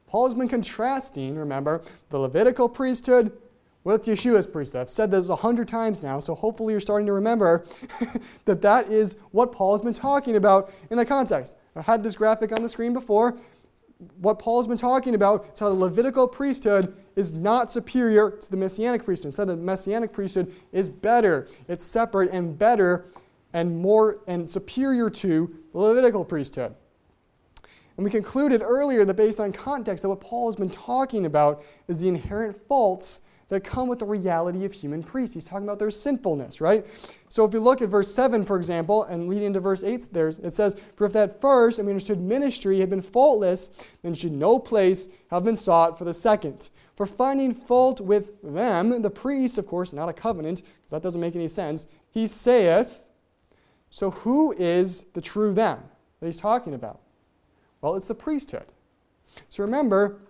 Paul has been contrasting, remember, the Levitical priesthood with Yeshua's priesthood. I've said this a hundred times now, so hopefully you're starting to remember that that is what Paul has been talking about in the context. I had this graphic on the screen before. What Paul has been talking about is how the Levitical priesthood is not superior to the Messianic priesthood. Instead, the Messianic priesthood is better. It's separate and better and more and superior to the Levitical priesthood. And we concluded earlier that based on context that what Paul has been talking about is the inherent faults that come with the reality of human priests. He's talking about their sinfulness, right? So if you look at verse 7, for example, and leading into verse 8, there's, it says, For if that first, and we understood ministry, had been faultless, then should no place have been sought for the second. For finding fault with them, the priests, of course, not a covenant, because that doesn't make any sense, he saith, So who is the true them that he's talking about? Well, it's the priesthood. So remember,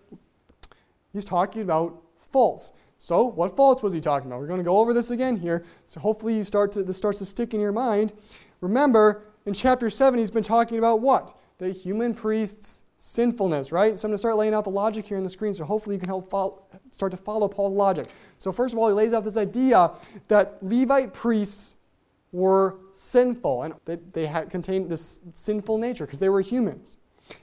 he's talking about faults. So, what faults was he talking about? We're going to go over this again here. So, hopefully, you start to, this starts to stick in your mind. Remember, in chapter 7, he's been talking about what? The human priest's sinfulness, right? So, I'm going to start laying out the logic here on the screen, so hopefully, you can help follow, start to follow Paul's logic. So, first of all, he lays out this idea that Levite priests were sinful, and they, they had contained this sinful nature because they were humans.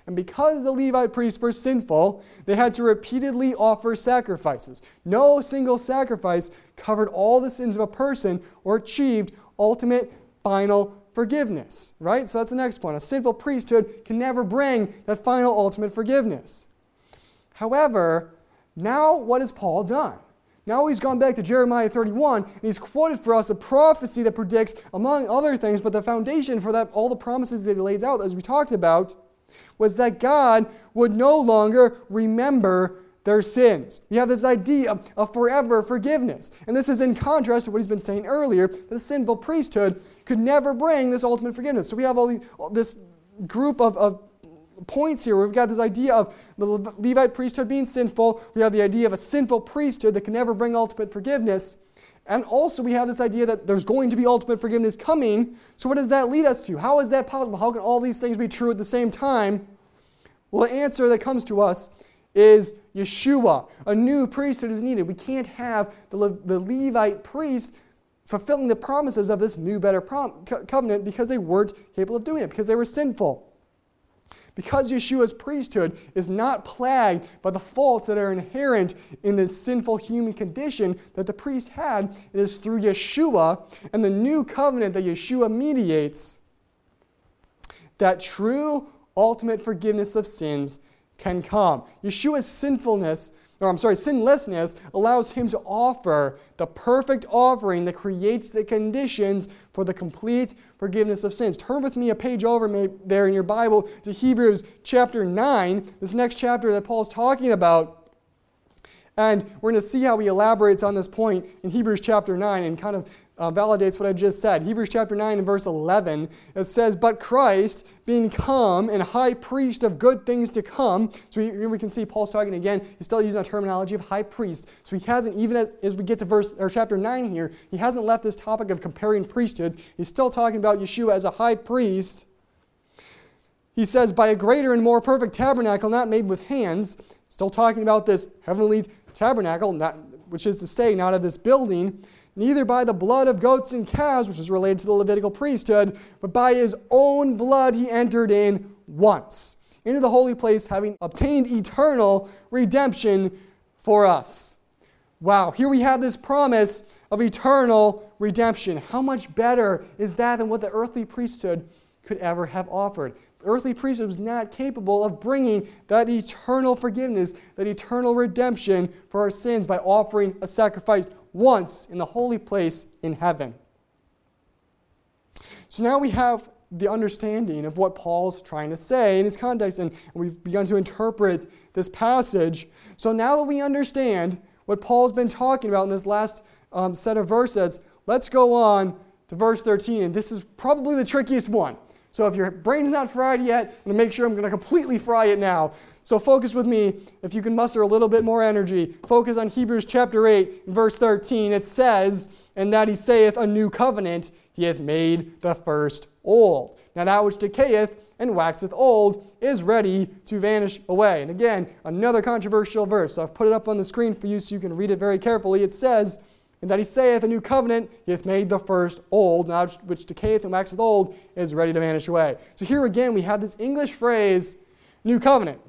And because the Levite priests were sinful, they had to repeatedly offer sacrifices. No single sacrifice covered all the sins of a person or achieved ultimate final forgiveness, right? So that's the next point. A sinful priesthood can never bring that final ultimate forgiveness. However, now what has Paul done? Now he's gone back to Jeremiah 31 and he's quoted for us a prophecy that predicts, among other things, but the foundation for that, all the promises that he lays out, as we talked about, was that God would no longer remember their sins. We have this idea of forever forgiveness. And this is in contrast to what he's been saying earlier that the sinful priesthood could never bring this ultimate forgiveness. So we have all, these, all this group of, of points here. We've got this idea of the Levite priesthood being sinful. We have the idea of a sinful priesthood that can never bring ultimate forgiveness. And also, we have this idea that there's going to be ultimate forgiveness coming. So, what does that lead us to? How is that possible? How can all these things be true at the same time? Well, the answer that comes to us is Yeshua. A new priesthood is needed. We can't have the, Le- the Levite priests fulfilling the promises of this new, better prom- co- covenant because they weren't capable of doing it, because they were sinful. Because Yeshua's priesthood is not plagued by the faults that are inherent in the sinful human condition that the priest had, it is through Yeshua and the new covenant that Yeshua mediates that true ultimate forgiveness of sins can come. Yeshua's sinfulness or I'm sorry, sinlessness allows him to offer the perfect offering that creates the conditions for the complete forgiveness of sins. Turn with me a page over there in your Bible to Hebrews chapter 9, this next chapter that Paul's talking about. And we're going to see how he elaborates on this point in Hebrews chapter 9 and kind of uh, validates what I just said. Hebrews chapter 9 and verse 11, it says, But Christ, being come and high priest of good things to come, so we, we can see Paul's talking again, he's still using the terminology of high priest. So he hasn't, even as, as we get to verse or chapter 9 here, he hasn't left this topic of comparing priesthoods. He's still talking about Yeshua as a high priest. He says, By a greater and more perfect tabernacle, not made with hands, still talking about this heavenly tabernacle, not, which is to say, not of this building neither by the blood of goats and calves, which is related to the Levitical priesthood, but by his own blood he entered in once into the holy place, having obtained eternal redemption for us. Wow, here we have this promise of eternal redemption. How much better is that than what the earthly priesthood could ever have offered? The earthly priesthood was not capable of bringing that eternal forgiveness, that eternal redemption for our sins by offering a sacrifice once in the holy place in heaven. So now we have the understanding of what Paul's trying to say in his context, and we've begun to interpret this passage. So now that we understand what Paul's been talking about in this last um, set of verses, let's go on to verse 13, and this is probably the trickiest one. So if your brain's not fried yet, I'm going to make sure I'm going to completely fry it now. So focus with me, if you can muster a little bit more energy. Focus on Hebrews chapter 8, verse 13. It says, And that he saith, A new covenant, he hath made the first old. Now that which decayeth and waxeth old is ready to vanish away. And again, another controversial verse. So I've put it up on the screen for you so you can read it very carefully. It says, and that he saith, A new covenant, he hath made the first old, now which decayeth and waxeth old is ready to vanish away. So here again, we have this English phrase, new covenant.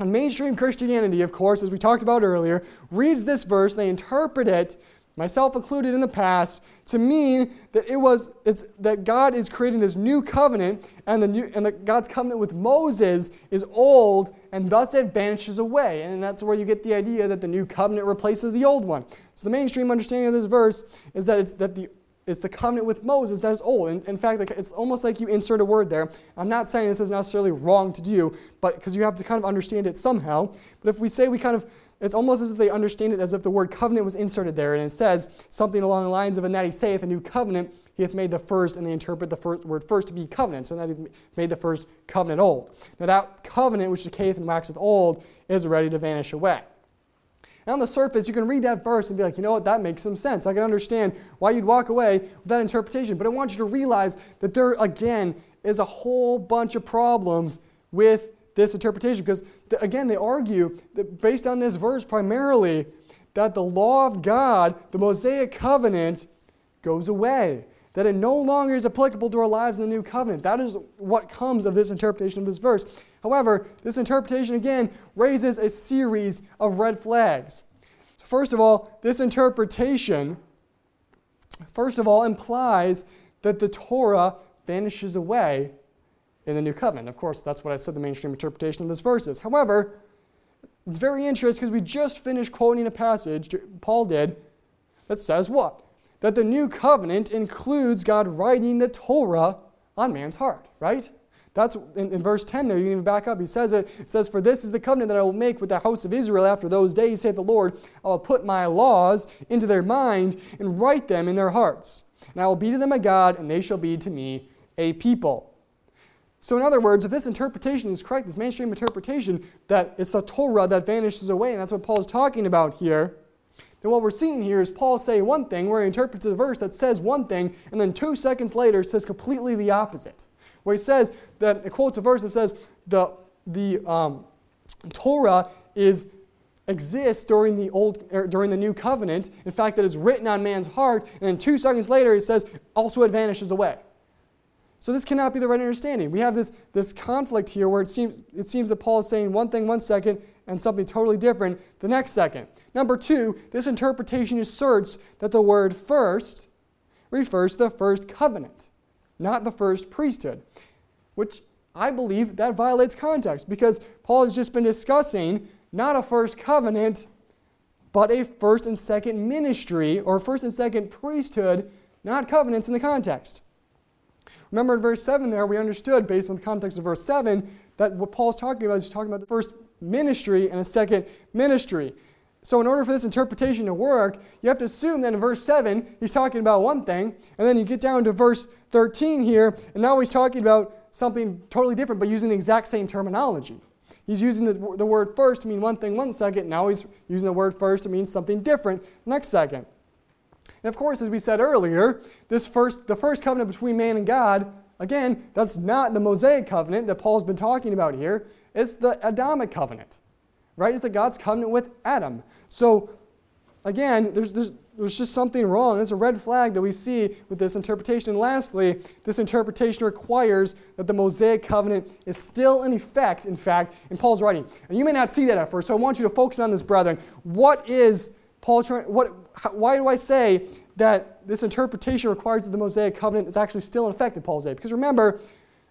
And mainstream Christianity, of course, as we talked about earlier, reads this verse, they interpret it, myself included in the past, to mean that it was it's that God is creating this new covenant, and the new and the, God's covenant with Moses is old and thus it vanishes away. And that's where you get the idea that the new covenant replaces the old one. So the mainstream understanding of this verse is that it's that the it's the covenant with Moses that is old. And in fact, it's almost like you insert a word there. I'm not saying this is necessarily wrong to do, but because you have to kind of understand it somehow. But if we say we kind of it's almost as if they understand it as if the word covenant was inserted there, and it says something along the lines of, "And that he saith a new covenant, he hath made the first," and they interpret the first word first to be covenant, so that he made the first covenant old. Now that covenant which decayeth and waxeth old is ready to vanish away. And on the surface, you can read that verse and be like, you know what, that makes some sense. I can understand why you'd walk away with that interpretation. But I want you to realize that there, again, is a whole bunch of problems with this interpretation because, again, they argue that based on this verse primarily, that the law of God, the Mosaic covenant, goes away. That it no longer is applicable to our lives in the new covenant. That is what comes of this interpretation of this verse. However, this interpretation again raises a series of red flags. So first of all, this interpretation, first of all, implies that the Torah vanishes away in the new covenant. Of course, that's what I said the mainstream interpretation of this verse is. However, it's very interesting because we just finished quoting a passage, Paul did, that says what? That the new covenant includes God writing the Torah on man's heart, right? That's in, in, verse 10 there, you can even back up. He says it, it says, For this is the covenant that I will make with the house of Israel after those days, saith the Lord. I will put my laws into their mind and write them in their hearts. And I will be to them a God, and they shall be to me a people. So, in other words, if this interpretation is correct, this mainstream interpretation, that it's the Torah that vanishes away, and that's what Paul is talking about here, then what we're seeing here is Paul say one thing where he interprets a verse that says one thing, and then two seconds later says completely the opposite. Where he says that, it quotes a verse that says the, the um, Torah is exists during the old er, during the new covenant in fact that is written on man's heart and then two seconds later he says also it vanishes away so this cannot be the right understanding. We have this, this conflict here where it seems, it seems that Paul is saying one thing one second and something totally different the next second. Number two, this interpretation asserts that the word first refers to the first covenant, not the first priesthood, which I believe that violates context because Paul has just been discussing not a first covenant, but a first and second ministry or first and second priesthood, not covenants in the context. Remember in verse 7 there, we understood, based on the context of verse 7, that what Paul's talking about is he's talking about the first ministry and a second ministry. So, in order for this interpretation to work, you have to assume that in verse 7, he's talking about one thing, and then you get down to verse 13 here, and now he's talking about something totally different, but using the exact same terminology. He's using the, the word first to mean one thing one second, now he's using the word first to mean something different next second. And of course, as we said earlier, this first, the first covenant between man and God, again, that's not the Mosaic covenant that Paul's been talking about here. It's the Adamic covenant, right? It's the God's covenant with Adam. So, again, there's, there's, there's just something wrong. There's a red flag that we see with this interpretation. And lastly, this interpretation requires that the Mosaic covenant is still in effect, in fact, in Paul's writing. And you may not see that at first, so I want you to focus on this, brethren. What is Paul what, why do I say that this interpretation requires that the Mosaic covenant is actually still in effect in Paul's day? Because remember,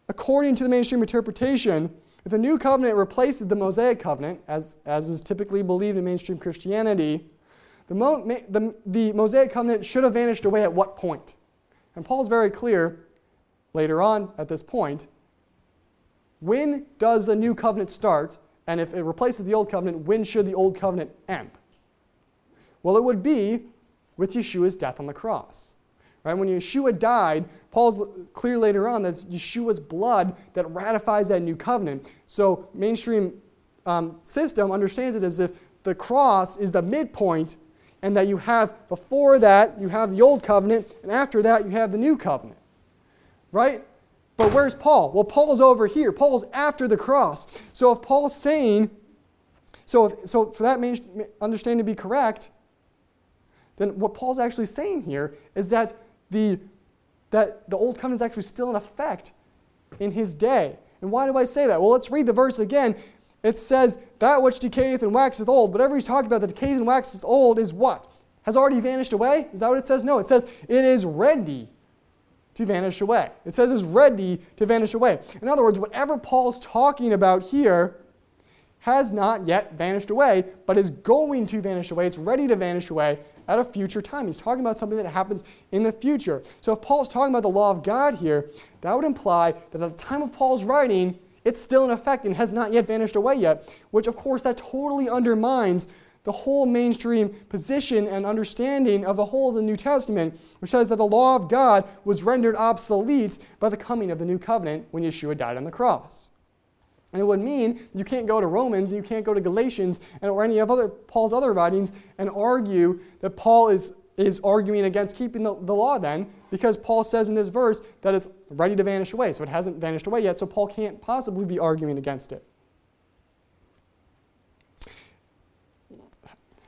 according to the mainstream interpretation, if the new covenant replaces the Mosaic covenant, as, as is typically believed in mainstream Christianity, the, Mo, the, the Mosaic covenant should have vanished away at what point? And Paul's very clear later on at this point. When does the new covenant start? And if it replaces the old covenant, when should the old covenant end? Well, it would be with Yeshua's death on the cross. Right? When Yeshua died, Paul's clear later on that Yeshua's blood that ratifies that new covenant. So mainstream um, system understands it as if the cross is the midpoint and that you have before that you have the old covenant and after that you have the new covenant right but where's paul well paul's over here paul's after the cross so if paul's saying so if, so for that main understanding to be correct then what Paul's actually saying here is that the, that the Old Covenant is actually still in effect in his day. And why do I say that? Well, let's read the verse again. It says, That which decayeth and waxeth old. Whatever he's talking about that decays and waxes old is what? Has already vanished away? Is that what it says? No, it says it is ready to vanish away. It says it's ready to vanish away. In other words, whatever Paul's talking about here, has not yet vanished away, but is going to vanish away. It's ready to vanish away at a future time. He's talking about something that happens in the future. So if Paul's talking about the law of God here, that would imply that at the time of Paul's writing, it's still in effect and has not yet vanished away yet, which of course that totally undermines the whole mainstream position and understanding of the whole of the New Testament, which says that the law of God was rendered obsolete by the coming of the new covenant when Yeshua died on the cross. And it would mean you can't go to Romans, you can't go to Galatians, and, or any of other Paul's other writings and argue that Paul is, is arguing against keeping the, the law then, because Paul says in this verse that it's ready to vanish away. So it hasn't vanished away yet, so Paul can't possibly be arguing against it.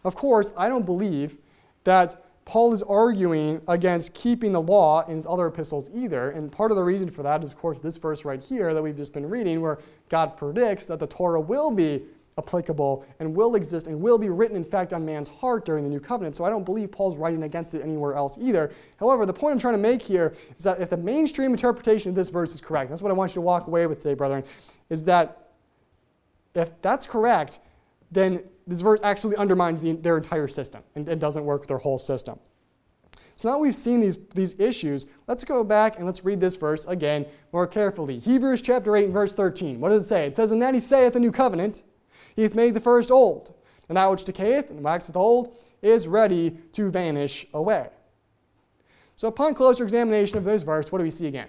Of course, I don't believe that Paul is arguing against keeping the law in his other epistles either. And part of the reason for that is, of course, this verse right here that we've just been reading, where God predicts that the Torah will be applicable and will exist and will be written, in fact, on man's heart during the new covenant. So I don't believe Paul's writing against it anywhere else either. However, the point I'm trying to make here is that if the mainstream interpretation of this verse is correct, that's what I want you to walk away with today, brethren, is that if that's correct, then this verse actually undermines the, their entire system and, and doesn't work with their whole system. So now we've seen these, these issues, let's go back and let's read this verse again more carefully. Hebrews chapter 8 and verse 13. What does it say? It says, And that he saith a new covenant, he hath made the first old, and that which decayeth and waxeth old is ready to vanish away. So upon closer examination of this verse, what do we see again?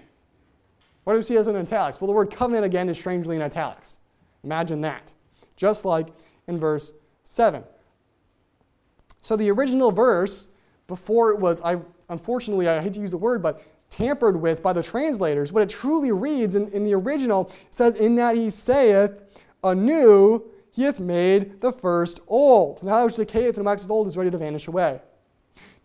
What do we see as in italics? Well, the word covenant again is strangely in italics. Imagine that. Just like in verse 7. So the original verse, before it was, I unfortunately I hate to use the word, but tampered with by the translators, what it truly reads in, in the original says, In that he saith, anew he hath made the first old. Now which decayeth and waxeth old is ready to vanish away.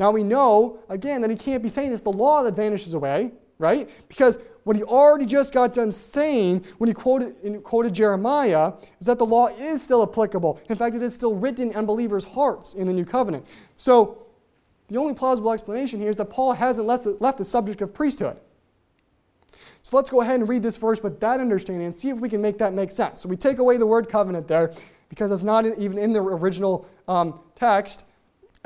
Now we know, again, that he can't be saying it's the law that vanishes away, right? Because what he already just got done saying when he quoted, quoted Jeremiah is that the law is still applicable. In fact, it is still written in unbelievers' hearts in the new covenant. So the only plausible explanation here is that Paul hasn't left the, left the subject of priesthood. So let's go ahead and read this verse with that understanding and see if we can make that make sense. So we take away the word covenant there because it's not even in the original um, text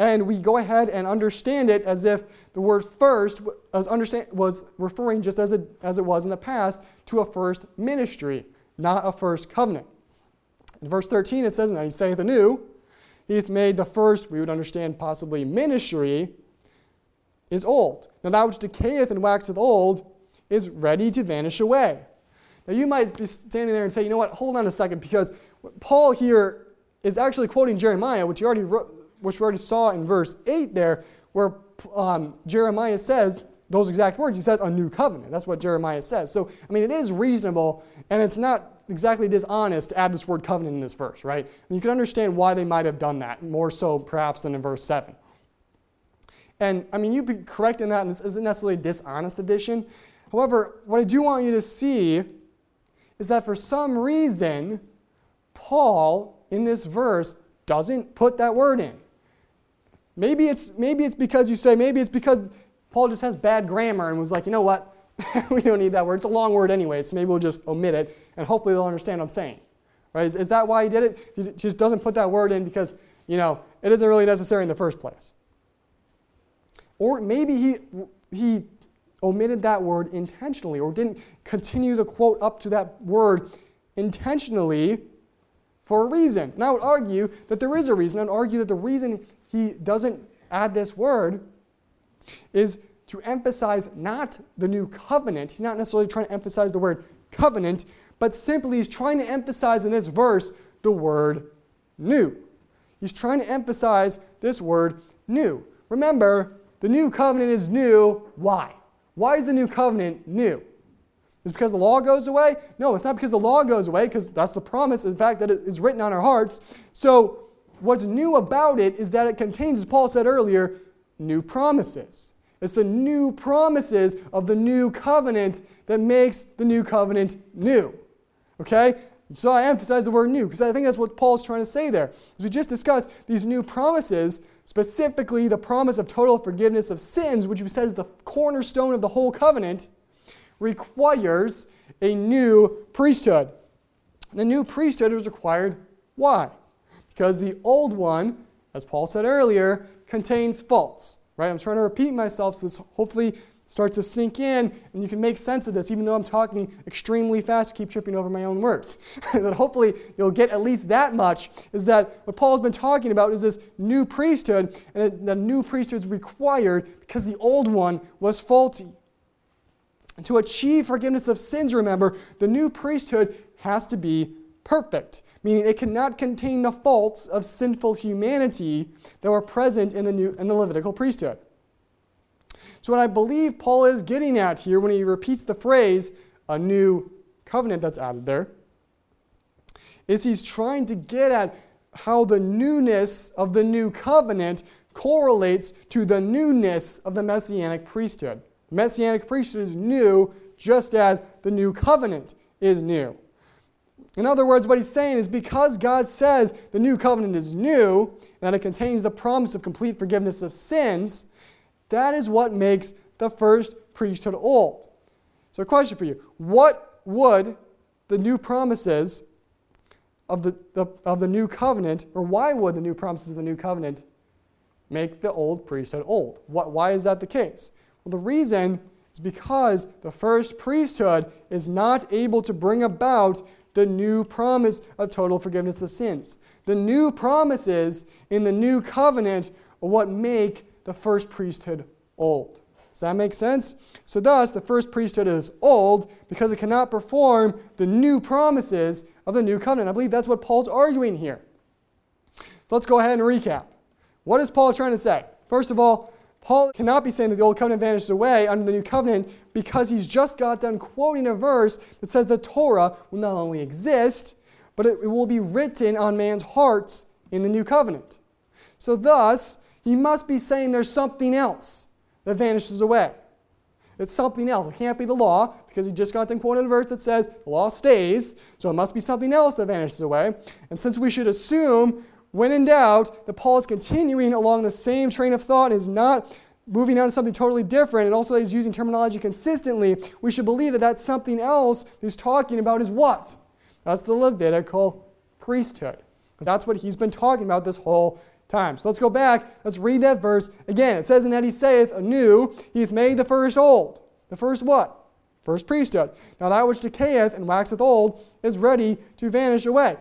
and we go ahead and understand it as if the word first was, understand, was referring just as it, as it was in the past to a first ministry, not a first covenant. In verse 13 it says, And he saith anew, he hath made the first, we would understand possibly ministry, is old. Now that which decayeth and waxeth old is ready to vanish away. Now you might be standing there and say, you know what, hold on a second, because Paul here is actually quoting Jeremiah, which he already wrote, which we already saw in verse 8 there, where um, Jeremiah says those exact words. He says a new covenant. That's what Jeremiah says. So, I mean, it is reasonable, and it's not exactly dishonest to add this word covenant in this verse, right? And you can understand why they might have done that, more so perhaps than in verse 7. And I mean, you'd be correct in that, and this isn't necessarily a dishonest addition. However, what I do want you to see is that for some reason, Paul in this verse doesn't put that word in. Maybe it's, maybe it's because you say, maybe it's because Paul just has bad grammar and was like, you know what? we don't need that word. It's a long word anyway, so maybe we'll just omit it and hopefully they'll understand what I'm saying. Right? Is, is that why he did it? He just doesn't put that word in because, you know, it isn't really necessary in the first place. Or maybe he, he omitted that word intentionally or didn't continue the quote up to that word intentionally for a reason. And I would argue that there is a reason. I'd argue that the reason he doesn't add this word is to emphasize not the new covenant. He's not necessarily trying to emphasize the word covenant, but simply he's trying to emphasize in this verse the word new. He's trying to emphasize this word new. Remember, the new covenant is new. Why? Why is the new covenant new? Is because the law goes away? No, it's not because the law goes away, because that's the promise, in fact, that it is written on our hearts. So what's new about it is that it contains, as Paul said earlier, new promises. It's the new promises of the new covenant that makes the new covenant new. Okay? So I emphasize the word new because I think that's what Paul's trying to say there. As we just discussed, these new promises, specifically the promise of total forgiveness of sins, which we said is the cornerstone of the whole covenant, requires a new priesthood. The new priesthood is required Why? Because the old one, as Paul said earlier, contains faults. Right? I'm trying to repeat myself so this hopefully starts to sink in and you can make sense of this even though I'm talking extremely fast, keep tripping over my own words. that hopefully you'll get at least that much is that what Paul's been talking about is this new priesthood and the new priesthood is required because the old one was faulty. And to achieve forgiveness of sins, remember, the new priesthood has to be perfect, meaning it cannot contain the faults of sinful humanity that were present in the, new, in the Levitical priesthood. So, what I believe Paul is getting at here when he repeats the phrase, a new covenant that's added there, is he's trying to get at how the newness of the new covenant correlates to the newness of the messianic priesthood. The messianic priesthood is new just as the new covenant is new. In other words, what he's saying is because God says the new covenant is new, and that it contains the promise of complete forgiveness of sins, that is what makes the first priesthood old. So, a question for you What would the new promises of the, the, of the new covenant, or why would the new promises of the new covenant make the old priesthood old? What, why is that the case? Well, the reason is because the first priesthood is not able to bring about the new promise of total forgiveness of sins. The new promises in the new covenant are what make the first priesthood old. Does that make sense? So, thus, the first priesthood is old because it cannot perform the new promises of the new covenant. I believe that's what Paul's arguing here. So, let's go ahead and recap. What is Paul trying to say? First of all, Paul cannot be saying that the old covenant vanishes away under the new covenant because he's just got done quoting a verse that says the Torah will not only exist, but it will be written on man's hearts in the new covenant. So, thus, he must be saying there's something else that vanishes away. It's something else. It can't be the law because he just got done quoting a verse that says the law stays, so it must be something else that vanishes away. And since we should assume, when in doubt, that Paul is continuing along the same train of thought and is not moving on to something totally different, and also that he's using terminology consistently, we should believe that that something else he's talking about is what? That's the Levitical priesthood. Because that's what he's been talking about this whole time. So let's go back. Let's read that verse again. It says, And that he saith anew, he hath made the first old. The first what? First priesthood. Now that which decayeth and waxeth old is ready to vanish away.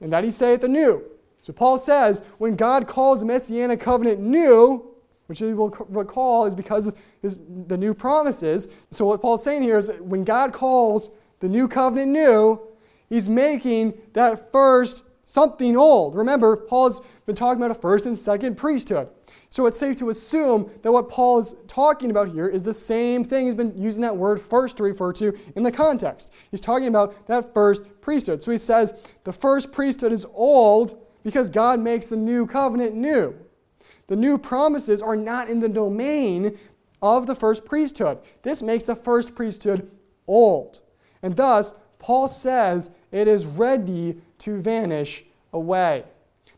And that he saith anew. So Paul says, when God calls the Messianic covenant new, which we will recall is because of his, the new promises. So what Paul's saying here is when God calls the new covenant new, he's making that first something old. Remember, Paul's been talking about a first and second priesthood. So it's safe to assume that what Paul is talking about here is the same thing he's been using that word first to refer to in the context. He's talking about that first priesthood. So he says the first priesthood is old because God makes the new covenant new. The new promises are not in the domain of the first priesthood. This makes the first priesthood old. And thus, Paul says it is ready to vanish away.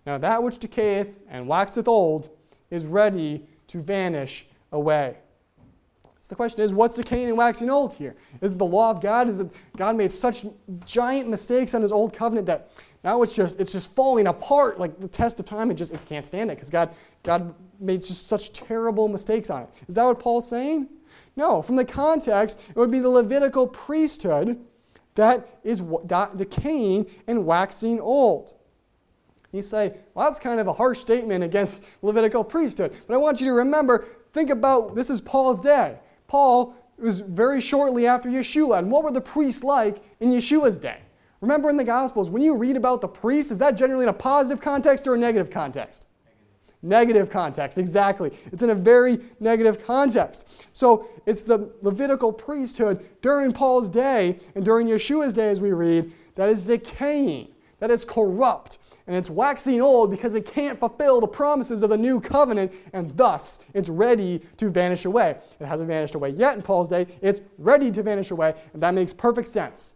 Now, that which decayeth and waxeth old is ready to vanish away. So the question is, what's decaying and waxing old here? Is it the law of God? Is it God made such giant mistakes on his old covenant that now it's just it's just falling apart like the test of time and just it can't stand it because God God made just such terrible mistakes on it. Is that what Paul's saying? No, from the context, it would be the Levitical priesthood that is decaying and waxing old. You say, well, that's kind of a harsh statement against Levitical priesthood. But I want you to remember, think about this is Paul's day. Paul was very shortly after Yeshua. And what were the priests like in Yeshua's day? Remember in the Gospels, when you read about the priests, is that generally in a positive context or a negative context? Negative context, exactly. It's in a very negative context. So it's the Levitical priesthood during Paul's day and during Yeshua's day, as we read, that is decaying, that is corrupt, and it's waxing old because it can't fulfill the promises of the new covenant, and thus it's ready to vanish away. It hasn't vanished away yet in Paul's day, it's ready to vanish away, and that makes perfect sense.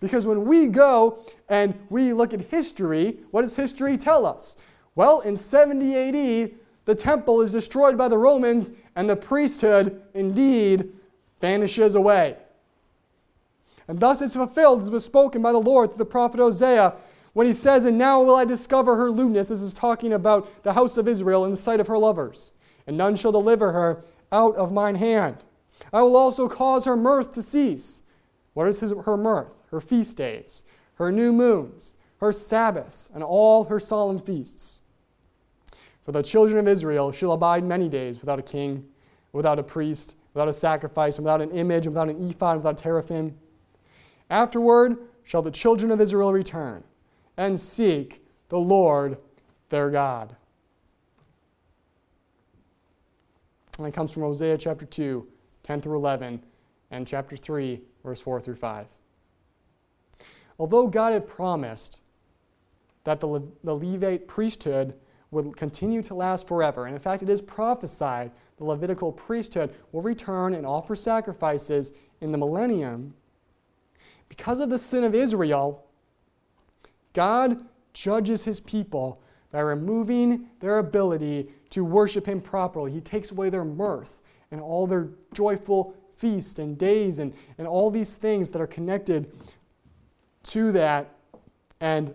Because when we go and we look at history, what does history tell us? Well, in 70 AD, the temple is destroyed by the Romans, and the priesthood indeed vanishes away. And thus is fulfilled as was spoken by the Lord through the prophet Hosea When he says, And now will I discover her lewdness, this is talking about the house of Israel in the sight of her lovers, and none shall deliver her out of mine hand. I will also cause her mirth to cease. What is his, her mirth? Her feast days, her new moons, her Sabbaths, and all her solemn feasts. For the children of Israel shall abide many days without a king, without a priest, without a sacrifice, without an image, without an ephod, without a teraphim. Afterward shall the children of Israel return and seek the Lord their God. And it comes from Hosea chapter 2, 10 through 11, and chapter 3, verse 4 through 5. Although God had promised that the, Le- the Levite priesthood would continue to last forever, and in fact, it is prophesied the Levitical priesthood will return and offer sacrifices in the millennium, because of the sin of Israel, God judges his people by removing their ability to worship him properly. He takes away their mirth and all their joyful feasts and days and, and all these things that are connected to that. And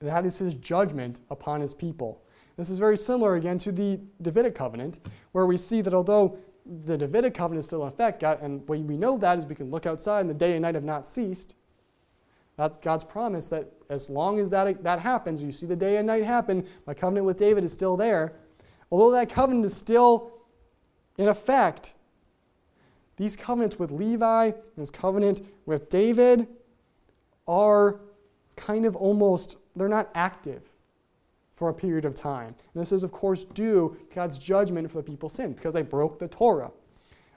that is his judgment upon his people. This is very similar again to the Davidic covenant, where we see that although the Davidic covenant is still in effect, God, and we know that is we can look outside and the day and night have not ceased. That's God's promise that as long as that, that happens, you see the day and night happen, my covenant with David is still there. Although that covenant is still in effect, these covenants with Levi and his covenant with David are kind of almost, they're not active for a period of time. And this is, of course, due to God's judgment for the people's sin because they broke the Torah.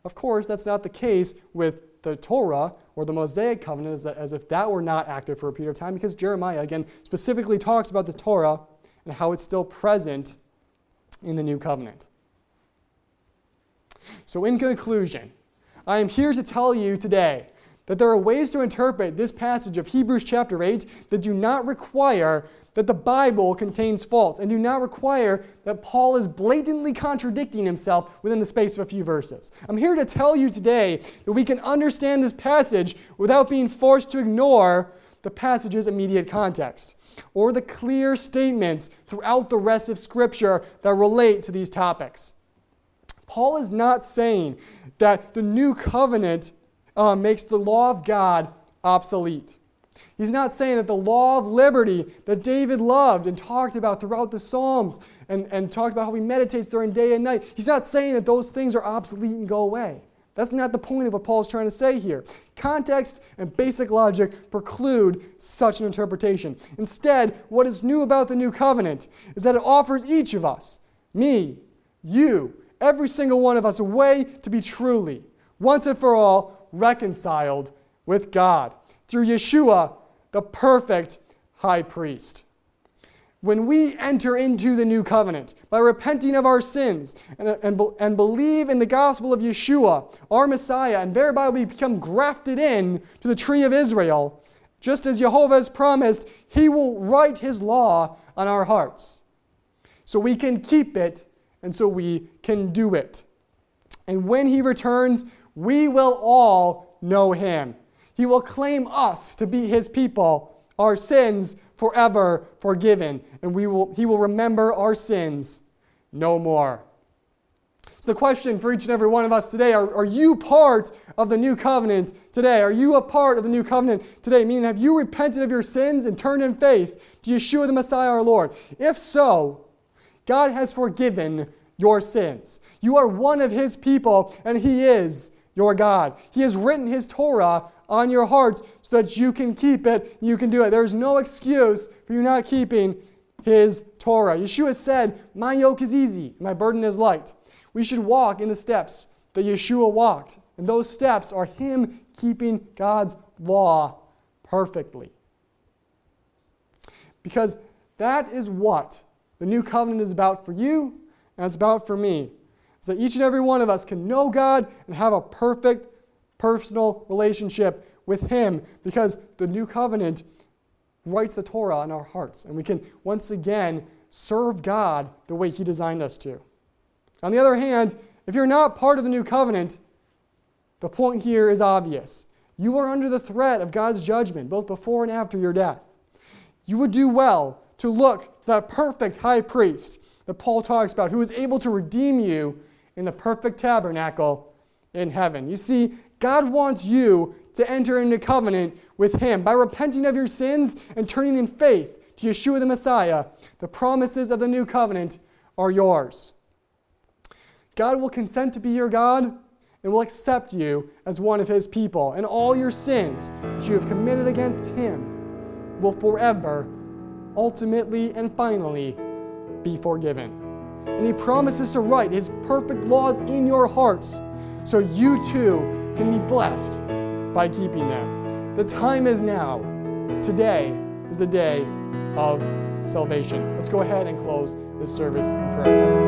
Of course, that's not the case with the Torah or the Mosaic covenant as, as if that were not active for a period of time because Jeremiah, again, specifically talks about the Torah and how it's still present in the new covenant. So, in conclusion, I am here to tell you today that there are ways to interpret this passage of Hebrews chapter 8 that do not require that the Bible contains faults and do not require that Paul is blatantly contradicting himself within the space of a few verses. I'm here to tell you today that we can understand this passage without being forced to ignore the passage's immediate context or the clear statements throughout the rest of Scripture that relate to these topics. Paul is not saying that the new covenant uh, makes the law of God obsolete. He's not saying that the law of liberty that David loved and talked about throughout the Psalms and, and talked about how he meditates during day and night, he's not saying that those things are obsolete and go away. That's not the point of what Paul is trying to say here. Context and basic logic preclude such an interpretation. Instead, what is new about the new covenant is that it offers each of us, me, you, every single one of us, a way to be truly, once and for all, reconciled with God through Yeshua, the perfect high priest. When we enter into the new covenant by repenting of our sins and, and, and believe in the gospel of Yeshua, our Messiah, and thereby we become grafted in to the tree of Israel, just as Yehovah has promised, He will write His law on our hearts. So we can keep it and so we can do it. And when He returns, we will all know Him. He will claim us to be his people, our sins forever forgiven, and we will, he will remember our sins no more. So, the question for each and every one of us today are, are you part of the new covenant today? Are you a part of the new covenant today? Meaning, have you repented of your sins and turned in faith to Yeshua the Messiah our Lord? If so, God has forgiven your sins. You are one of his people, and he is your God. He has written his Torah on your hearts so that you can keep it, you can do it. There's no excuse for you not keeping his Torah. Yeshua said, My yoke is easy, my burden is light. We should walk in the steps that Yeshua walked. And those steps are him keeping God's law perfectly. Because that is what the new covenant is about for you, and it's about for me. Is that each and every one of us can know God and have a perfect personal relationship with Him because the new covenant writes the Torah in our hearts. And we can once again serve God the way He designed us to. On the other hand, if you're not part of the new covenant, the point here is obvious. You are under the threat of God's judgment, both before and after your death. you would do well to look to that perfect high priest that Paul talks about, who is able to redeem you in the perfect tabernacle in heaven. You see, God wants you to enter into covenant with Him by repenting of your sins and turning in faith to Yeshua the Messiah. The promises of the new covenant are yours. God will consent to be your God and will accept you as one of His people, and all your sins that you have committed against Him will forever, ultimately, and finally be forgiven. And He promises to write His perfect laws in your hearts so you too can be blessed by keeping them. The time is now. Today is the day of salvation. Let's go ahead and close this service in prayer.